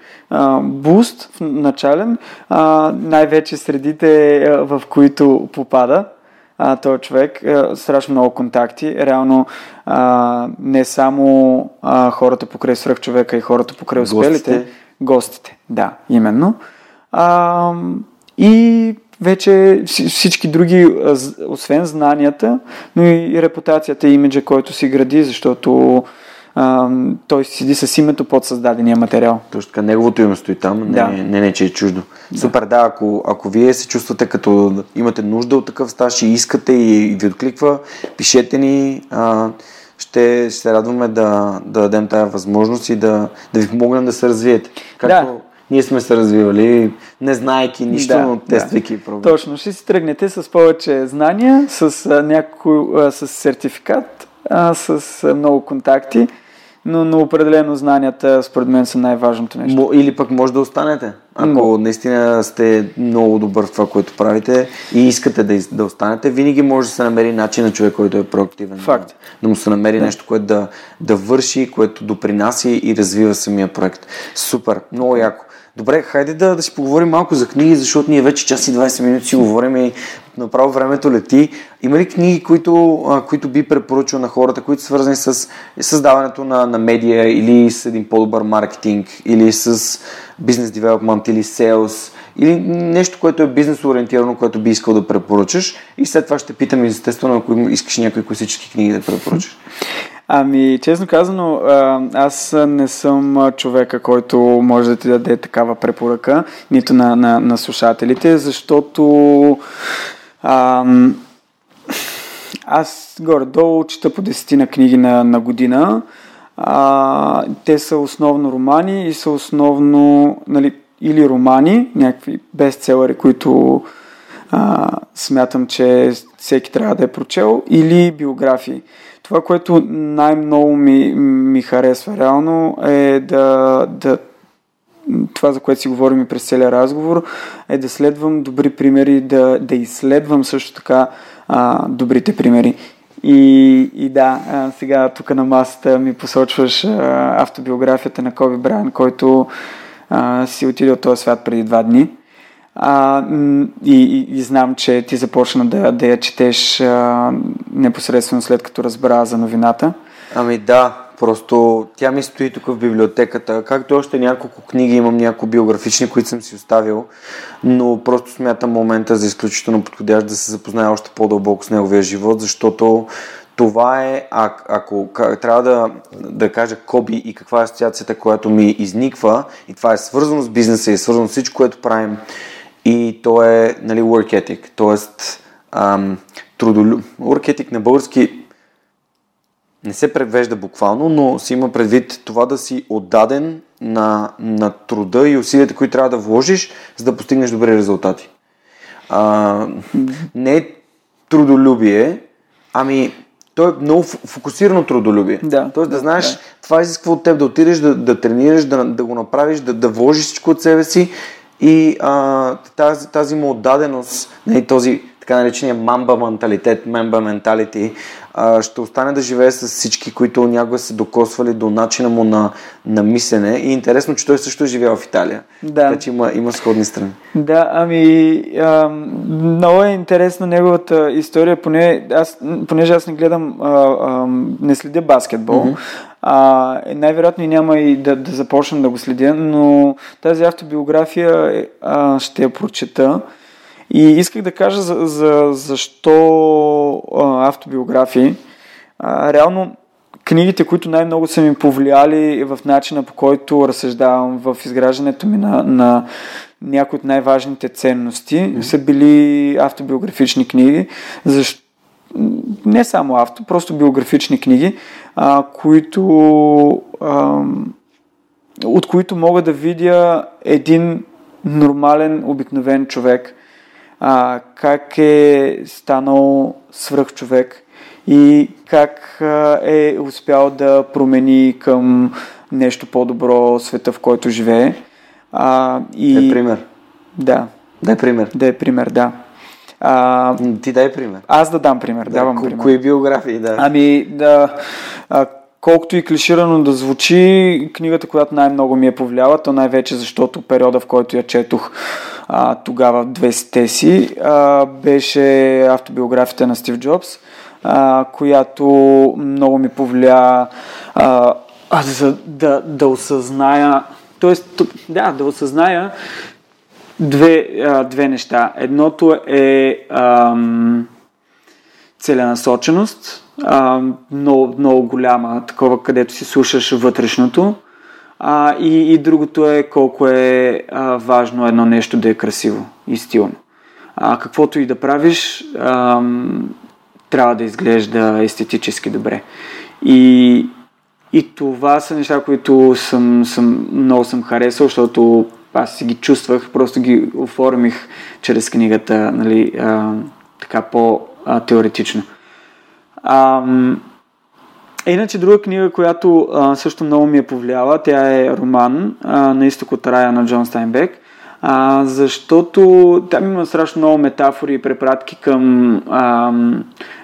буст начален, а, най-вече средите, в които попада а, този човек, а, страшно много контакти. Реално а, не само а, хората покрай свръх човека и хората покрай успелите, гостите, гостите да, именно. А, и вече всички други, освен знанията, но и репутацията и имиджа, който си гради, защото а, той седи с името под създадения материал. Точно така, неговото име стои там, да. не, не, не, че е чуждо. Да. Супер, да, ако, ако вие се чувствате като имате нужда от такъв стаж и искате и, и ви откликва, пишете ни. А, ще, ще се радваме да, да дадем тази възможност и да, да ви помогнем да се развиете. Както, да ние сме се развивали, не знаеки нищо, да, но тествайки да. проблем. Точно, ще си тръгнете с повече знания, с, а, някой, а, с сертификат, а, с а, много контакти, но, но определено знанията според мен са най-важното нещо. Или пък може да останете. Ако но. наистина сте много добър в това, което правите и искате да, да останете, винаги може да се намери начин на човек, който е проактивен. Факт. Да, да му се намери да. нещо, което да, да върши, което допринася и развива самия проект. Супер, много яко. Добре, хайде да, да си поговорим малко за книги, защото ние вече час и 20 минути си говорим и направо времето лети. Има ли книги, които, които би препоръчал на хората, които са свързани с създаването на, на медия или с един по-добър маркетинг, или с бизнес девелопмент, или селс, или нещо, което е бизнес ориентирано, което би искал да препоръчаш. И след това ще питам, естествено, ако искаш някои класически книги да препоръчаш. Ами, честно казано, аз не съм човека, който може да ти даде такава препоръка, нито на, на, на слушателите, защото ам, аз горе-долу чета по десетина книги на, на година. А, те са основно романи и са основно нали, или романи, някакви бестселери, които а, смятам, че всеки трябва да е прочел, или биографии. Това, което най-много ми, ми харесва реално е да, да това, за което си говорим и през целия разговор, е да следвам добри примери, да, да изследвам също така а, добрите примери. И, и да, а, сега тук на масата ми посочваш а, автобиографията на Коби Брайан, който а, си отиде от този свят преди два дни. А, и, и, и знам, че ти започна да, да я четеш а, непосредствено след като разбра за новината. Ами да, просто тя ми стои тук в библиотеката. Както още няколко книги, имам няколко биографични, които съм си оставил, но просто смятам момента за изключително подходящ да се запознае още по-дълбоко с неговия живот, защото това е, а, ако трябва да, да кажа Коби и каква е асоциацията, която ми изниква, и това е свързано с бизнеса и свързано с всичко, което правим, и то е нали, work ethic, т.е. трудолюб... Work ethic на български не се превежда буквално, но си има предвид това да си отдаден на, на труда и усилията, които трябва да вложиш, за да постигнеш добри резултати. А, не е трудолюбие, ами то е много фокусирано трудолюбие. Да. Тоест да знаеш, да. това изисква от теб да отидеш, да, да тренираш, да, да го направиш, да, да вложиш всичко от себе си и а, тази, тази му отдаденост, нали, този така наречения мамба менталитет, мемба менталити, ще остане да живее с всички, които някога се докосвали до начина му на, на мислене. И интересно, че той също е живял в Италия. Да. Така че има, има сходни страни. Да, ами а, много е интересна неговата история, поне, аз, понеже аз не гледам, а, а, не следя баскетбол, mm-hmm. А, най-вероятно и няма и да, да започна да го следя, но тази автобиография е, а, ще я прочета. И исках да кажа за, за защо а, автобиографии. А, реално книгите, които най-много са ми повлияли в начина по който разсъждавам в изграждането ми на, на някои от най-важните ценности, mm-hmm. са били автобиографични книги. Защо? Не само авто, просто биографични книги, а, които, а, от които мога да видя един нормален, обикновен човек, а, как е станал свръхчовек и как а, е успял да промени към нещо по-добро света, в който живее. А, и... Дай пример. Да. Дай пример. Дай пример, да. А, Ти дай пример. Аз да дам пример, да, давам ко- пример. Кои биографии, да. Ами, да, а, колкото и клиширано да звучи, книгата, която най-много ми е повлияла, то най-вече защото периода, в който я четох а, тогава в 20-те си, а, беше автобиографията на Стив Джобс, а, която много ми повлия а, за да, да осъзная, т.е. да, да осъзная две, а, две неща. Едното е ам, целенасоченост, а, много, много голяма, такова, където си слушаш вътрешното. А, и, и другото е колко е а, важно едно нещо да е красиво и стилно. А, каквото и да правиш, а, трябва да изглежда естетически добре. И, и това са неща, които съм, съм, много съм харесал, защото аз си ги чувствах, просто ги оформих чрез книгата, нали, а, така по-теоретично. А, иначе друга книга, която а, също много ми е повлияла, тя е роман а, на изток от рая на Джон Стайнбек, а, защото там има страшно много метафори и препратки към а,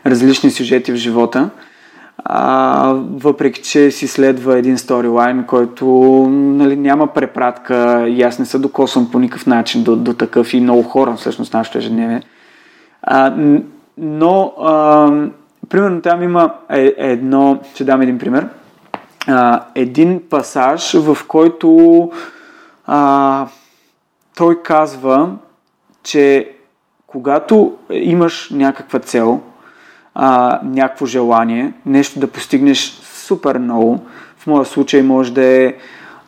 различни сюжети в живота. А, въпреки, че си следва един сторилайн, който нали, няма препратка и аз не се докосвам по никакъв начин до, до такъв и много хора всъщност нашето ежедневие. А, но а, примерно там има е, едно, ще дам един пример, а, един пасаж, в който а, той казва, че когато имаш някаква цел, а, някакво желание, нещо да постигнеш супер много, в моя случай може да е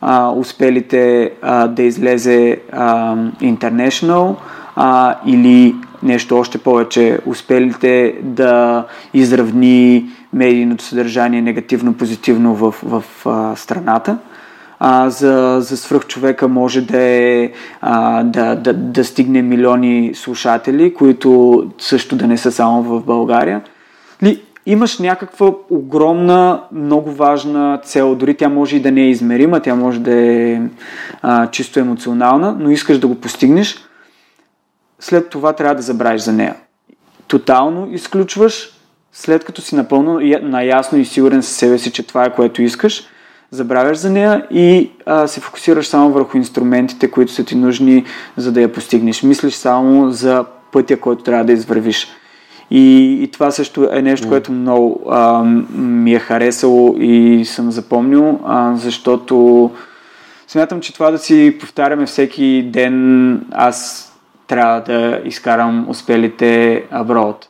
а, успелите а, да излезе а, International а, или нещо още повече, успелите да изравни медийното съдържание негативно-позитивно в, в а, страната. а, за, за свръхчовека може да, е, а, да, да, да стигне милиони слушатели, които също да не са само в България. Ли, имаш някаква огромна, много важна цел, дори тя може и да не е измерима, тя може да е а, чисто емоционална, но искаш да го постигнеш, след това трябва да забравиш за нея. Тотално изключваш, след като си напълно наясно и сигурен със себе си, че това е което искаш, забравяш за нея и а, се фокусираш само върху инструментите, които са ти нужни, за да я постигнеш. Мислиш само за пътя, който трябва да извървиш. И, и това също е нещо, което много а, ми е харесало и съм запомнил, а, защото смятам, че това да си повтаряме всеки ден, аз трябва да изкарам успелите аброд.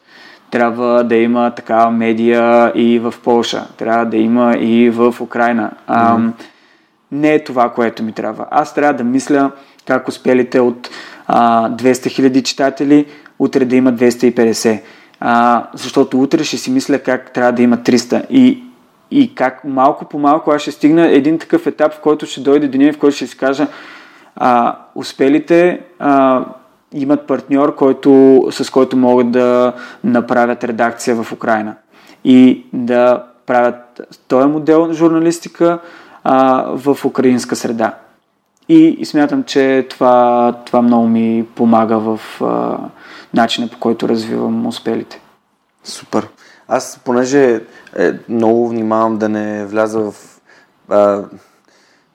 Трябва да има такава медия и в Польша. Трябва да има и в Украина. А, mm-hmm. Не е това, което ми трябва. Аз трябва да мисля как успелите от а, 200 000 читатели утре да има 250 а, защото утре ще си мисля как трябва да има 300 и, и как малко по малко аз ще стигна един такъв етап, в който ще дойде деня, в който ще си кажа а, успелите а, имат партньор, който, с който могат да направят редакция в Украина и да правят този модел на журналистика а, в украинска среда. И, и смятам, че това, това много ми помага в а, начина по който развивам успелите. Супер. Аз, понеже е, много внимавам да не вляза в а,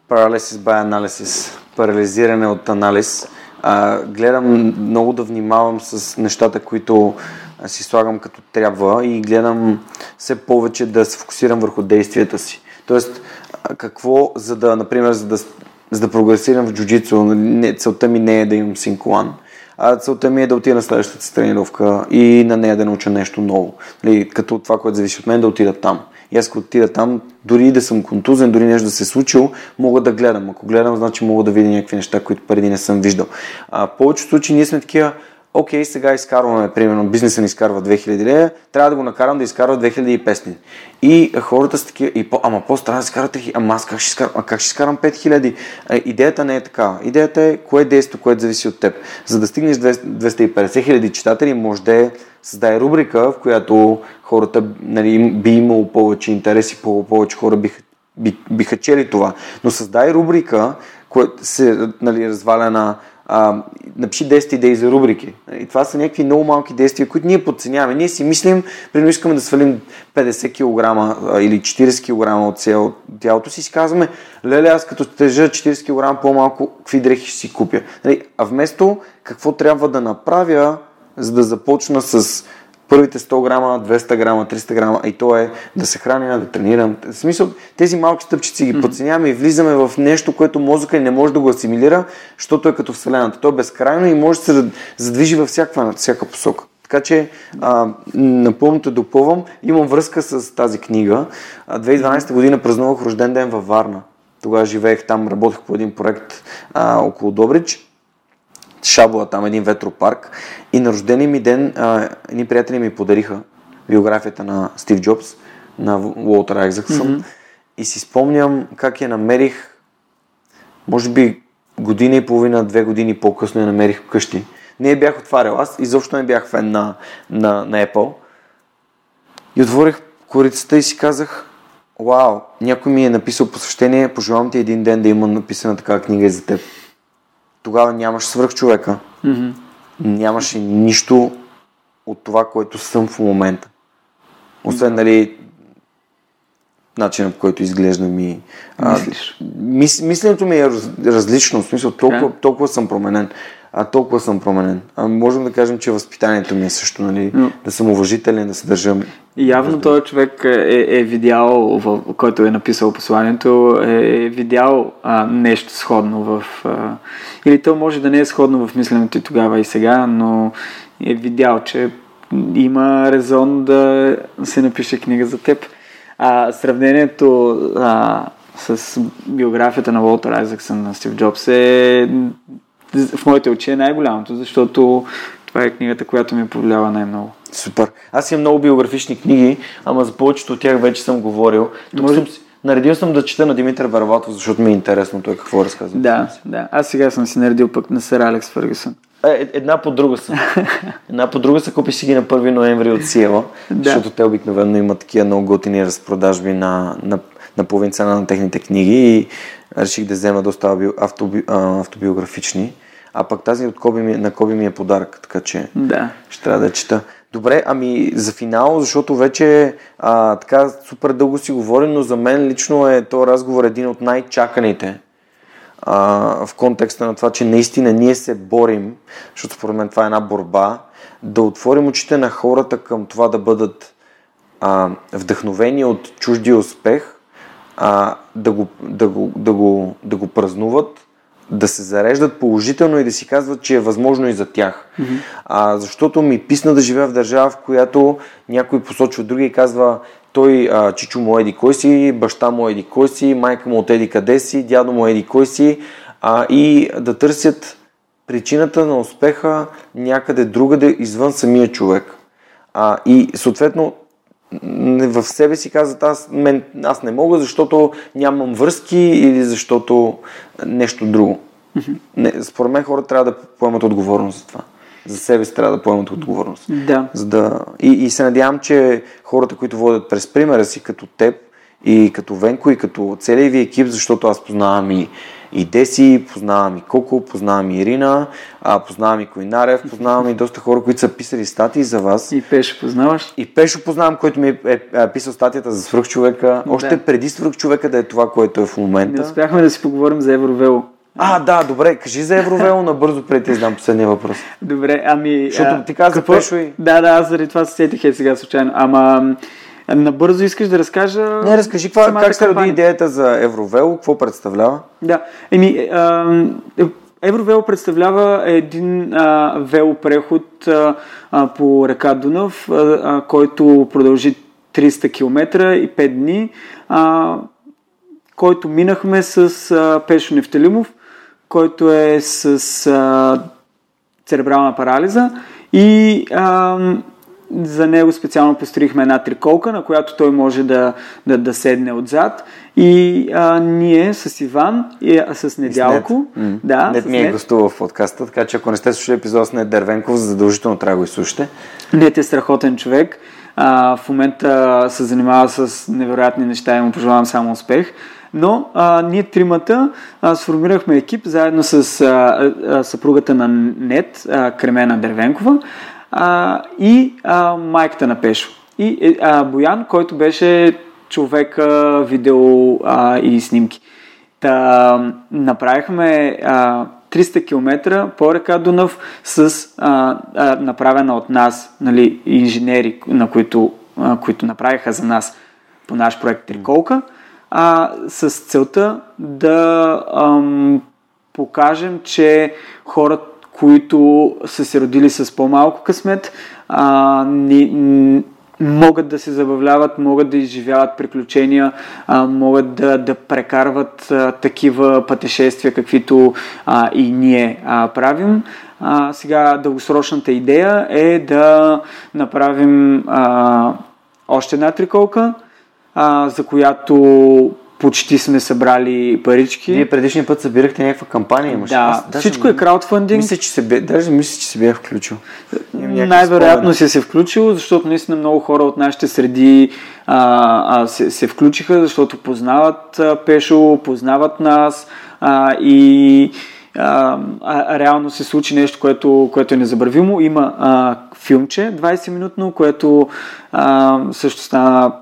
paralysis by analysis, парализиране от анализ, а, гледам много да внимавам с нещата, които си слагам като трябва и гледам все повече да се фокусирам върху действията си. Тоест, какво, за да, например, за да, за да прогресирам в джуджицу, целта ми не е да имам синколан а целта ми е да отида на следващата си тренировка и на нея да науча нещо ново. Нали, като това, което зависи от мен, да отида там. И аз като отида там, дори да съм контузен, дори нещо да се е случило, мога да гледам. Ако гледам, значи мога да видя някакви неща, които преди не съм виждал. А, повечето случаи ние сме такива, окей, сега изкарваме, примерно, бизнеса ни изкарва 2000 лея, трябва да го накарам да изкарва 2500. И хората са такива, и по, ама после трябва да изкарва 3000, ама аз как ще изкарам, а как ще изкарам 5000? А, идеята не е така. Идеята е кое е действие, което зависи от теб. За да стигнеш 250 хиляди читатели, може да е създай рубрика, в която хората нали, би имало повече интерес и повече хора биха, би, биха чели това. Но създай рубрика, която се нали, разваля на а, напиши 10 идеи за рубрики. И това са някакви много малки действия, които ние подценяваме. Ние си мислим, примерно искаме да свалим 50 кг или 40 кг от тялото си, си казваме, леле, аз като тежа 40 кг по-малко, какви дрехи ще си купя. Нали, а вместо какво трябва да направя, за да започна с първите 100 грама, 200 грама, 300 грама, и то е да се храня, да тренирам. В смисъл, тези малки стъпчици ги подценяваме и влизаме в нещо, което мозъка не може да го асимилира, защото е като Вселената. То е безкрайно и може да се задвижи във всяка, всяка посока. Така че а, напълно те допълвам. Имам връзка с тази книга. 2012 година празнувах рожден ден във Варна. Тогава живеех там, работех по един проект а, около Добрич. Шабла, там един ветропарк. И на рождения ми ден а, едни приятели ми подариха биографията на Стив Джобс, на Уолтер Айзаксън. Mm-hmm. И си спомням как я намерих, може би година и половина, две години по-късно я намерих вкъщи. Не я бях отварял. Аз изобщо не бях фен на, на, на Apple. И отворих корицата и си казах, вау, някой ми е написал посвещение, пожелавам ти един ден да има написана такава книга и за теб тогава нямаш свръх човека. Mm-hmm. Нямаше нищо от това, което съм в момента. Освен, нали, начинът по който изглеждам и... Мислиш? А, мис, мисленето ми е раз, различно, в смисъл толкова, yeah. толкова съм променен. А толкова съм променен. А можем да кажем, че възпитанието ми е също, нали, Но... да съм уважителен, да се държам. Явно този човек е, е видял, в, който е написал посланието, е, е видял а, нещо сходно в... А, или то може да не е сходно в мисленето и тогава и сега, но е видял, че има резон да се напише книга за теб. А, сравнението а, с биографията на Уолтер Айзаксън на Стив Джобс е в моите очи е най-голямото, защото това е книгата, която ми повлиява най-много. Супер. Аз имам много биографични книги, ама за повечето от тях вече съм говорил. Тук, Може... съм, Наредил съм да чета на Димитър Варватов, защото ми е интересно той какво разказва. Да, да. Аз сега съм си наредил пък на Сър Алекс Фъргюсън. Е, една по друга са. Една по друга са купи си ги на 1 ноември от Сиела, Да. защото те обикновено имат такива много готини разпродажби на, на, на половин цена на техните книги и реших да взема доста автоби, автобиографични. А пък тази от Коби на Коби ми е подарък, така че Да. ще трябва да чета. Добре, ами за финал, защото вече а, така супер дълго си говорим, но за мен лично е този разговор един от най-чаканите а, в контекста на това, че наистина ние се борим, защото според мен това е една борба, да отворим очите на хората към това да бъдат а, вдъхновени от чуждия успех, а, да, го, да, го, да, го, да го празнуват, да се зареждат положително и да си казват, че е възможно и за тях. Mm-hmm. А, защото ми писна да живея в държава, в която някой посочва други и казва той, а, чичо му еди кой си, баща му еди кой си, майка му от еди къде си, дядо му еди кой си а, и да търсят причината на успеха някъде другаде извън самия човек. А, и съответно в себе си казват аз, мен, аз не мога, защото нямам връзки или защото нещо друго. Не, според мен хората трябва да поемат отговорност за това. За себе си трябва да поемат отговорност. Да. За да... И, и се надявам, че хората, които водят през примера си, като теб, и като Венко, и като целият ви екип, защото аз познавам и, и Деси, познавам и Коко, познавам и Ирина, а, познавам и Койнарев, познавам и доста хора, които са писали статии за вас. И Пешо познаваш? И Пешо познавам, който ми е, е, е писал статията за свръхчовека, още Да. преди свръхчовека да е това, което е в Не момента. успяхме да си поговорим за Евровело. А, да, добре, кажи за Евровело набързо преди да знам последния въпрос. Добре, ами... Защото ти каза Пешо и- Да, да, аз заради това се сетих е сега случайно. Ама м, набързо искаш да разкажа... Не, разкажи каква, как се роди кампания? идеята за Евровело, какво представлява? Да, еми, а, е, Евровело представлява един а, велопреход а, по река Дунав, а, а, който продължи 300 км и 5 дни, а, който минахме с а, Пешо Нефтелимов, който е с а, церебрална парализа и а, за него специално построихме една триколка, на която той може да, да, да седне отзад и а, ние с Иван и а, с Недялко, М. да, Нет с ми е Нет. в подкаста, така че ако не сте слушали епизод с Нет Дервенков, задължително трябва да го изслушате. Нет е страхотен човек. А, в момента се занимава с невероятни неща и му пожелавам само успех. Но а, ние тримата а, сформирахме екип заедно с а, а, съпругата на Нет, а, Кремена Дервенкова а, и а, майката на Пешо. И е, а, Боян, който беше човека, видео а, и снимки. Та, направихме а, 300 км по река Дунав с а, а, направена от нас нали, инженери, на които, а, които направиха за нас по наш проект Триколка, а, с целта да ам, покажем, че хората, които са се родили с по-малко късмет, а, ни, н- могат да се забавляват, могат да изживяват приключения, а, могат да, да прекарват а, такива пътешествия, каквито а, и ние а, правим. А, сега дългосрочната идея е да направим а, още една триколка, а, за която почти сме събрали парички. Вие предишния път събирахте някаква кампания, имаше. Да, Аз даже всичко е краудфандинг. Мисля, че се бе, даже мисля, че се бях включил. Най-вероятно си се включил, защото наистина много хора от нашите среди а, а, се, се включиха, защото познават а, Пешо, познават нас а, и а, а, реално се случи нещо, което, което е незабравимо. Има а, филмче 20-минутно, което а, също стана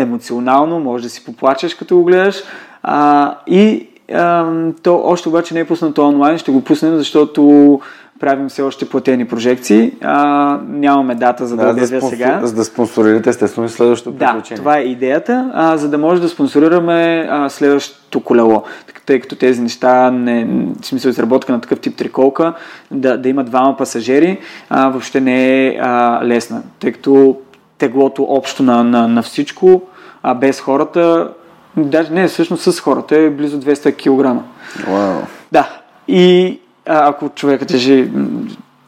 емоционално, може да си поплачеш като го гледаш. А, и а, то още обаче не е пуснато онлайн, ще го пуснем, защото правим все още платени прожекции. А, нямаме дата за да, Да, да обявя спонсор, сега. за да спонсорирате естествено и следващото Да, приключение. това е идеята, а, за да може да спонсорираме а, следващото колело. Тъй като тези неща, не, в смисъл изработка на такъв тип триколка, да, да има двама пасажери, а, въобще не е а, лесна. Тъй като теглото общо на, на, на всичко, а без хората, даже не, всъщност с хората е близо 200 кг. Вау. Да. И а, ако човека тежи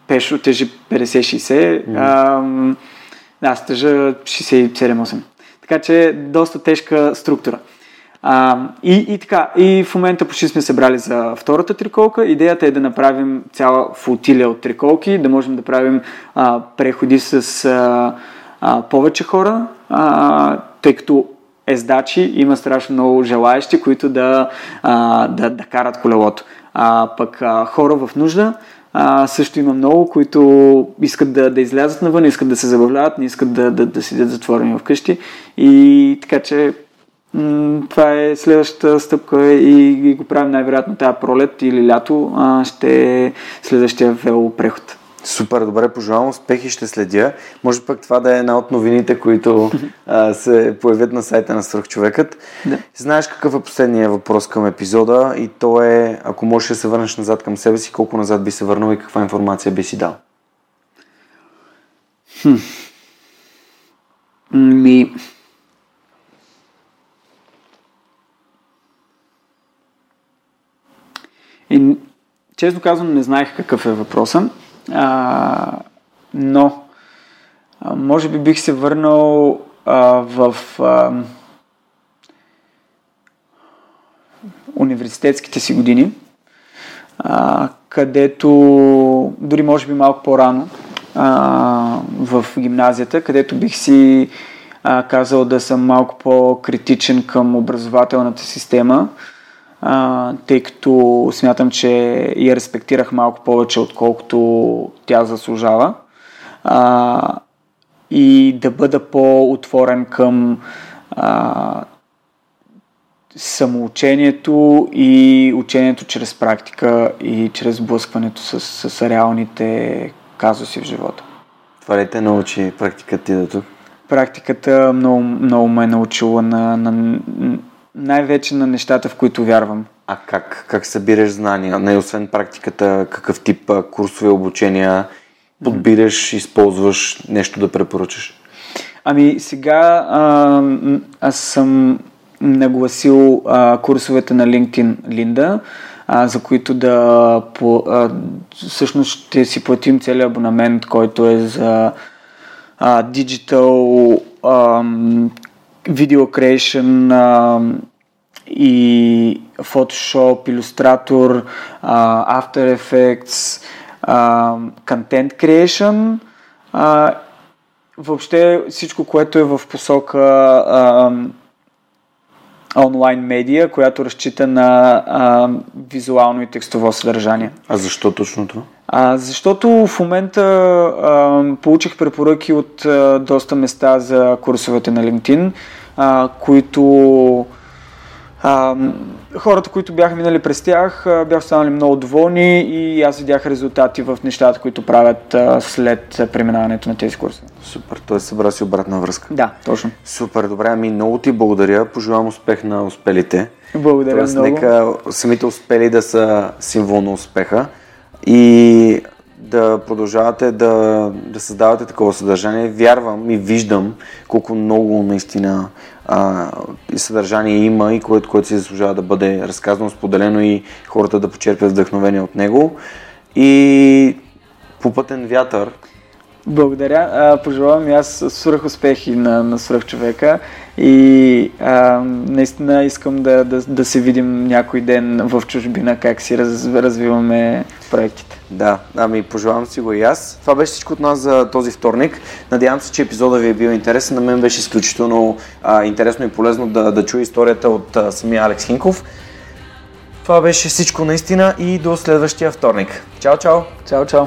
пешо, тежи 50-60, а, м, аз тежа 67-8. Така че е доста тежка структура. А, и, и така, и в момента почти сме събрали за втората триколка. Идеята е да направим цяла флотилия от триколки, да можем да правим а, преходи с а, а, повече хора, а, тъй като ездачи има страшно много желаящи, които да, а, да, да карат колелото. А, пък а, хора в нужда а, също има много, които искат да, да излязат навън, искат да се забавляват, не искат да, да, да седят затворени вкъщи. И така че м- това е следващата стъпка и, и го правим най-вероятно тази пролет или лято, а, ще е следващия велопреход. Супер, добре, пожелавам успехи, ще следя. Може пък това да е една от новините, които а, се появят на сайта на Свърхчовекът. Да. Знаеш какъв е последният въпрос към епизода и то е, ако можеш да се върнеш назад към себе си, колко назад би се върнал и каква информация би си дал? Ми... И, честно казвам, не знаех какъв е въпросът, а, но а, може би бих се върнал а, в а, университетските си години, а, където дори може би малко по-рано а, в гимназията, където бих си а, казал да съм малко по-критичен към образователната система, а, тъй като смятам, че я респектирах малко повече, отколкото тя заслужава. А, и да бъда по-отворен към а, самоучението и учението чрез практика и чрез блъскването с, с реалните казуси в живота. Това ли те научи практиката ти до тук? Практиката много, много ме е научила на, на, най-вече на нещата, в които вярвам. А как, как събираш знания? Не, освен практиката, какъв тип а, курсове, обучения подбираш, използваш нещо да препоръчаш? Ами сега а, аз съм нагласил а, курсовете на LinkedIn Линда, а, за които да по, а, всъщност ще си платим целият абонамент, който е за а, Digital um, Video Creation um, и Photoshop, Illustrator, uh, After Effects, uh, Content Creation, uh, въобще всичко, което е в посока uh, онлайн медия, която разчита на а, визуално и текстово съдържание. А защо точно това? А, защото в момента а, получих препоръки от а, доста места за курсовете на LinkedIn, а, които а, хората, които бяха минали през тях, бяха станали много доволни и аз видях резултати в нещата, които правят а, след преминаването на тези курсове. Супер, т.е. събра си обратна връзка. Да, точно. Супер, добре, ами много ти благодаря. Пожелавам успех на успелите. Благодаря Тоест, много. нека самите успели да са символ на успеха и да продължавате да, да създавате такова съдържание. Вярвам и виждам колко много наистина а, съдържание има и което, което си заслужава да бъде разказано, споделено и хората да почерпят вдъхновение от него. И попътен вятър, Благодаря. А, пожелавам и аз свръх успехи на, на свръх човека и а, наистина искам да, да, да се видим някой ден в чужбина, как си раз, развиваме проектите. Да, ами пожелавам си го и аз. Това беше всичко от нас за този вторник. Надявам се, че епизода ви е бил интересен. На мен беше изключително а, интересно и полезно да, да чуя историята от а, самия Алекс Хинков. Това беше всичко наистина и до следващия вторник. Чао, чао! Чао, чао!